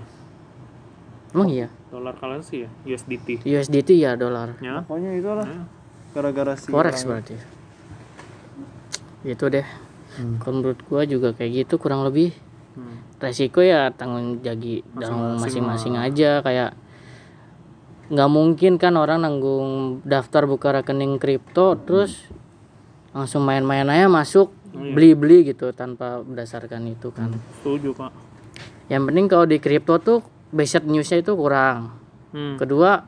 Emang iya. Dolar currency ya, USDT. USDT ya dolar. Ya. pokoknya itu lah Ya. gara-gara si Forex orang- berarti. Gitu deh. Hmm. Kalau menurut gua juga kayak gitu kurang lebih. Hmm. Resiko ya tanggung jagi tanggung Masing-masing aja kayak nggak mungkin kan orang nanggung daftar buka rekening kripto terus langsung main-main aja masuk Iya. beli-beli gitu tanpa berdasarkan itu kan. Setuju, Pak. Yang penting kalau di kripto tuh basic newsnya itu kurang. Hmm. Kedua,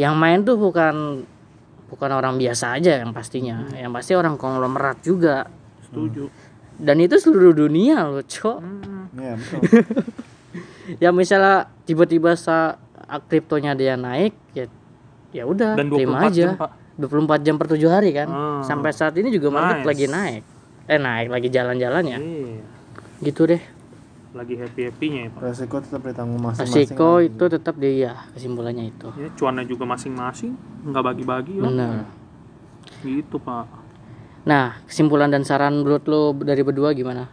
yang main tuh bukan bukan orang biasa aja yang pastinya, yang pasti orang konglomerat juga. Setuju. Dan itu seluruh dunia loh, cok. Hmm. Iya betul Ya misalnya tiba-tiba sa kriptonya dia naik, ya ya udah Dan terima 24 aja. jam, Pak. 24 jam per 7 hari kan. Ah. Sampai saat ini juga market Nice. lagi naik. Eh naik lagi jalan-jalannya. Iya. gitu deh lagi happy happynya ya pak resiko tetap ditanggung masing-masing resiko lagi. itu tetap dia kesimpulannya itu ya cuannya juga masing-masing nggak bagi-bagi ya benar gitu pak nah kesimpulan dan saran menurut lu dari berdua gimana?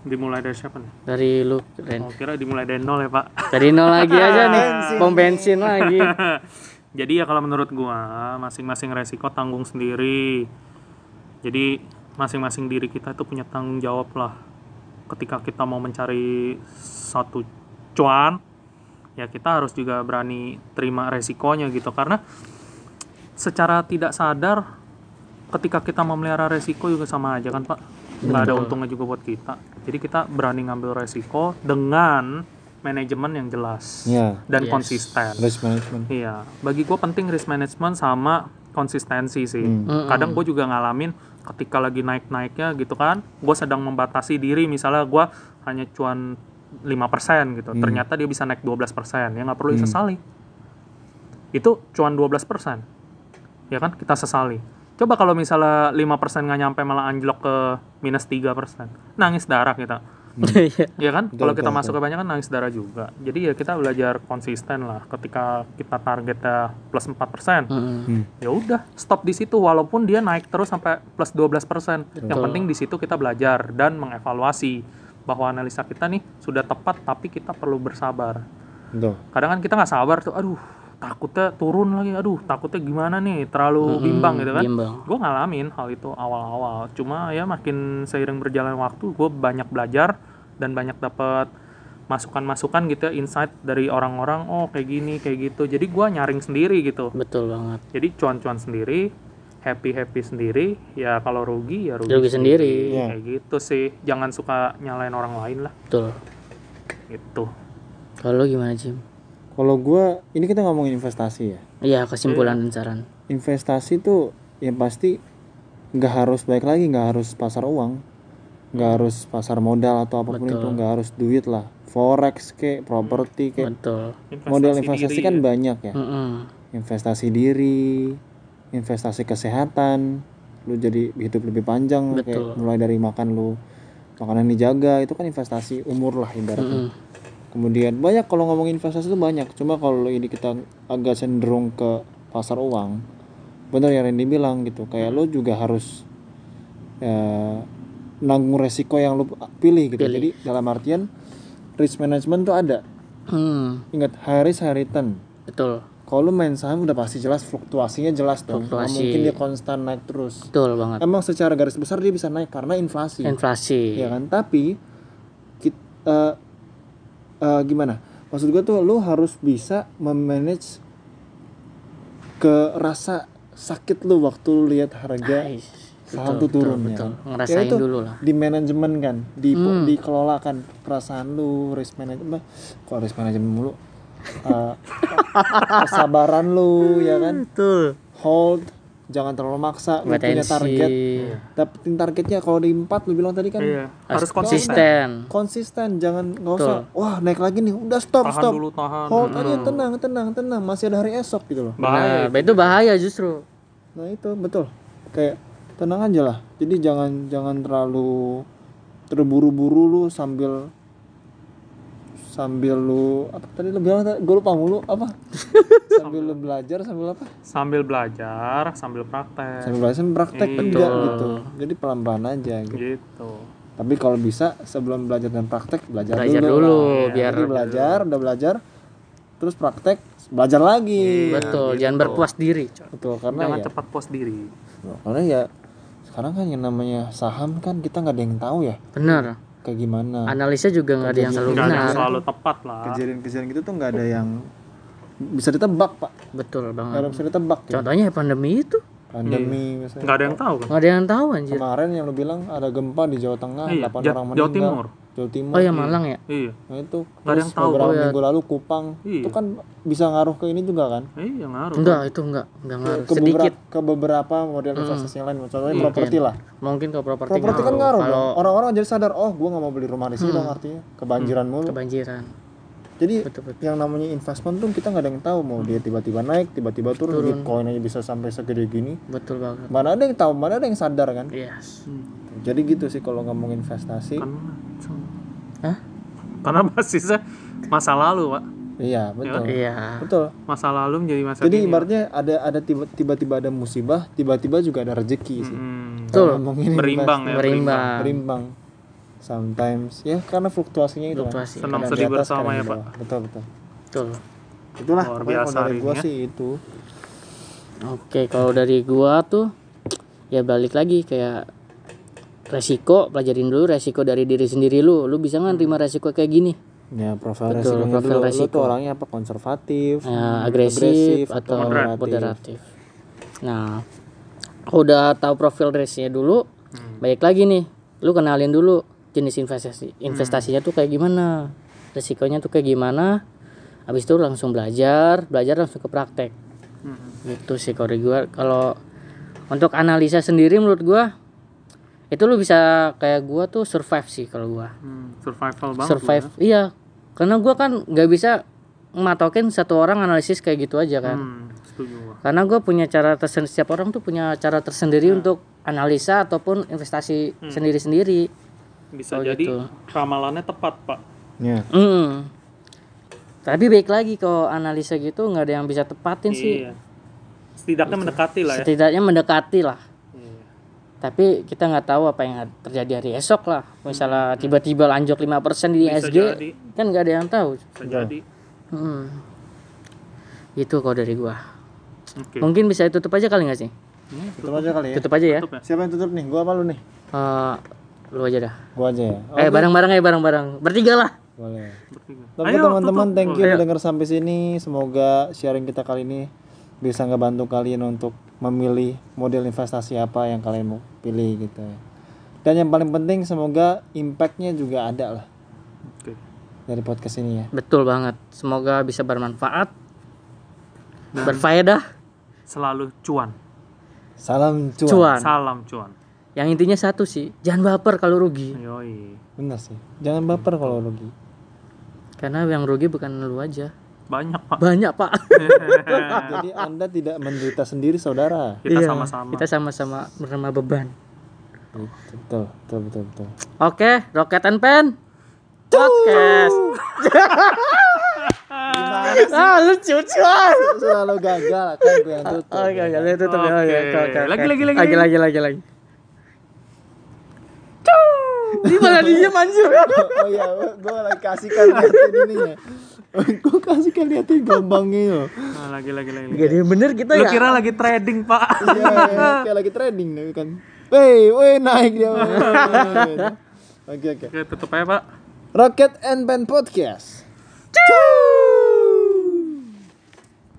Dimulai dari siapa nih? Dari lu Ren. Oh kira dimulai dari nol ya pak. Dari nol lagi aja nih. Pom bensin lagi. Jadi ya kalau menurut gua masing-masing resiko tanggung sendiri. Jadi masing-masing diri kita itu punya tanggung jawab lah. Ketika kita mau mencari satu cuan ya kita harus juga berani terima resikonya gitu. Karena secara tidak sadar ketika kita memelihara resiko juga sama aja kan pak nggak ada untungnya juga buat kita jadi kita berani ngambil resiko dengan manajemen yang jelas Iya. dan Yes. konsisten risk management Iya, bagi gue penting risk management sama konsistensi sih. Hmm. Kadang gue juga ngalamin ketika lagi naik-naiknya gitu kan, gue sedang membatasi diri, misalnya gue hanya cuan 5% gitu, Hmm. ternyata dia bisa naik 12%, ya nggak perlu disesali. Itu cuan 12%, ya kan kita sesali. Coba kalau misalnya 5% nggak nyampe malah anjlok ke minus 3%, nangis darah kita. Iya. Ya kan, kalau kita masuk ke banyak kan nangis darah juga. Jadi ya kita belajar konsisten lah. Ketika kita targetnya plus 4%, Mm-mm. Hmm. ya udah stop di situ walaupun dia naik terus sampai plus 12%. Yang penting di situ kita belajar dan mengevaluasi bahwa analisa kita nih sudah tepat tapi kita perlu bersabar. Betul. Kadang kan kita nggak sabar tuh, aduh takutnya turun lagi, aduh takutnya gimana nih, terlalu bimbang gitu kan? gue ngalamin hal itu awal-awal. Cuma ya makin seiring berjalan waktu gue banyak belajar dan banyak dapat masukan-masukan gitu ya insight dari orang-orang oh kayak gini kayak gitu. Jadi gue nyaring sendiri gitu. Betul banget. Jadi cuan-cuan sendiri happy happy sendiri ya kalau rugi ya rugi, Rugi sendiri. Iya. kayak gitu sih. Jangan suka nyalain orang lain lah. Betul. Gitu. Kalau gimana Jim Kalau gua ini kita ngomongin investasi ya. iya kesimpulan dan saran Investasi tuh yang pasti nggak harus baik lagi, nggak harus pasar uang, nggak harus pasar modal atau apa pun Betul. itu, nggak harus duit lah. Forex kayak properti kayak betul model investasi diri kan ya. banyak ya. Mm-mm. Investasi diri, investasi kesehatan, lu jadi hidup lebih panjang Betul. kayak mulai dari makan lu makanan dijaga itu kan investasi umur lah ibaratnya. Mm-mm. Kemudian banyak kalau ngomongin investasi itu banyak. Cuma kalau ini kita agak cenderung ke pasar uang, benar yang Randy bilang gitu. Kayak lo juga harus ya, nanggung resiko yang lo pilih gitu. Pilih. Jadi dalam artian risk management tuh ada. Hmm, Ingat high risk high return. betul Kalau lo main saham udah pasti jelas fluktuasinya jelas dong. Fluktuasi. mungkin dia konstan naik terus. betul banget Emang secara garis besar dia bisa naik karena inflasi inflasi ya kan tapi kita gimana maksud gue tuh lu harus bisa memanage ke rasa sakit lu waktu lu lihat harga Ais, saham betul, tuh turun betul, ya betul. kan? ngerasain Ya itu dulu lah di manajemen kan di Hmm. dikelolakan perasaan lu risk management kok risk management mulu Eh, kesabaran lu ya kan betul hold jangan terlalu maksa lu punya target. Dapetin targetnya kalau di empat lu bilang tadi kan iya. harus konsisten. Konsisten jangan nggak usah wah naik lagi nih. Udah stop tahan stop. dulu tahan. Hold aja tenang tenang tenang. Masih ada hari esok gitu loh. Bahaya nah itu bahaya justru. Nah itu betul. Kayak tenang aja lah. Jadi jangan jangan terlalu terburu-buru lu sambil sambil lu apa tadi lu bilang gue lupa mulu apa? Sambil lu belajar sambil apa? Sambil belajar sambil praktek. Sambil belajar sambil praktek Iya. enggak gitu. Jadi pelan-pelan aja gitu. Gitu. Tapi kalau bisa sebelum belajar dan praktek belajar, belajar dulu, dulu lah. biar Jadi belajar udah belajar terus praktek belajar lagi. Betul. jangan berpuas diri coy. betul karena jangan ya cepat puas diri. Karena ya sekarang kan yang namanya saham kan kita nggak ada yang tahu ya. Benar kayak gimana? Analisa juga nggak ada yang selalu nggak ada yang benar selalu tepat lah. Kejadian-kejadian gitu tuh nggak ada yang bisa ditebak pak. Betul nggak banget ada yang bisa ditebak gitu. contohnya ya pandemi itu. Pandemi misalnya. Nggak ada yang tahu kan? Nggak ada yang tahu anjir. Kemarin yang lu bilang ada gempa di Jawa Tengah Iya, 8 Ja- orang Jawa meninggal. Timur. Jawa Timur oh ya Malang ya? Iya. Nah itu yang terus tahu. beberapa Oh, ya. minggu lalu Kupang. Iya. itu kan bisa ngaruh ke ini juga kan? Iya ngaruh. Enggak itu enggak enggak ngaruh. ke sedikit. beberapa, ke beberapa model investasi yang lain contohnya properti lah. Mungkin kalau properti properti kan ngaruh kalau orang-orang jadi sadar oh gua nggak mau beli rumah di sini dong artinya kebanjiran mulu. Kebanjiran Jadi Betul, betul. yang namanya investment tuh kita nggak ada yang tahu mau dia tiba-tiba naik, tiba-tiba turun, Bitcoin aja bisa sampai segede gini. betul banget Mana ada yang tahu, mana ada yang sadar kan? yes Jadi gitu sih kalau ngomong investasi. Kan, Hah? karena basisnya masa lalu pak Iya, betul. iya Betul. masa lalu menjadi masa Jadi kini. ibaratnya ada ada tiba- tiba-tiba ada musibah, tiba-tiba juga ada rezeki sih. Hmm, Betul. Ngomongin berimbang ya berimbang berimbang. Sometimes ya karena fluktuasinya itu kan. Fluktuasi. senang Kadang sedih bersama ya pak. Betul betul. betul Itulah Luar biasa kalau dari gua ya. sih itu. oke kalau dari gua tuh ya balik lagi kayak resiko pelajarin dulu resiko dari diri sendiri lu lu bisa nggak terima resiko kayak gini Ya profil Betul, resikonya profil dulu. Lu resiko. tuh orangnya apa konservatif, Ya, agresif, atau moderatif. moderatif. Nah, udah tahu profil risknya dulu, baik lagi nih, lu kenalin dulu jenis investasi. Investasinya tuh kayak gimana, resikonya tuh kayak gimana. Habis itu langsung belajar, belajar langsung ke praktek. Hmm. Gitu sih kalau gua. Kalau untuk analisa sendiri menurut gua itu lu bisa kayak gua tuh survive sih kalau gua. Hmm, survival banget survive. Iya. Karena gua kan nggak bisa matokin satu orang analisis kayak gitu aja kan. Hmm, setuju. Karena gue punya cara tersendiri, setiap orang tuh punya cara tersendiri Hmm. untuk analisa ataupun investasi sendiri-sendiri. Bisa Oh, jadi gitu. ramalannya tepat pak Ya. Hmm. Tapi baik lagi kalau analisa gitu nggak ada yang bisa tepatin sih. iya setidaknya mendekati lah ya Setidaknya mendekati lah. Iya. Tapi kita nggak tahu apa yang terjadi hari esok lah. Misalnya tiba-tiba lanjut 5% di Hmm. Bisa ISG, jadi. kan nggak ada yang tahu. bisa jadi Hmm. Itu kalau dari gua. oke Mungkin bisa tutup aja kali nggak sih? Tutup aja kali ya. Tutup aja ya. Tutup ya Siapa yang tutup nih? Gua apa lu nih? Eh, lu aja dah. Gua aja ya. Oh, eh bareng-bareng ya bareng-bareng. Bertiga lah. boleh. Bertiga. Oke Ayo, teman-teman, tutup. thank you udah denger sampai sini. Semoga sharing kita kali ini bisa ngebantu kalian untuk memilih model investasi apa yang kalian mau pilih gitu. ya. Dan yang paling penting semoga impactnya juga ada lah Oke. dari podcast ini ya. Betul banget. Semoga bisa bermanfaat. Berfaedah. selalu cuan Salam cuan. Cuan. salam cuan Yang intinya satu sih, jangan baper kalau rugi. yoi Bener sih. Jangan baper kalau rugi. Karena yang rugi bukan lu aja. banyak pak Banyak, Pak. Jadi Anda tidak menderita sendiri saudara. kita Iya, sama-sama Kita sama-sama menerima beban. Betul, betul, betul, betul. Oke, Rocket and Pen. Podcast. ah, lucu cuan. Selalu gagal kan gue yang tutup. Oke, oke, lu tutup ya. Oke, Oke. oke, oke. Lagi, lagi, lagi, lagi, lagi, lagi, lagi. Di mana dia anjir? oh iya, gue lagi kasihkan liatin ininya. gue kasihkan liatin gelombangnya nah, lagi lagi lagi Gak ada yang bener kita lu ya. kira lagi trading pak Iya, iya, kayak lagi trading nih kan. Wey, wey naik dia. Oke, oke. oke tutup aja pak Rocket and Band Podcast. Ciao.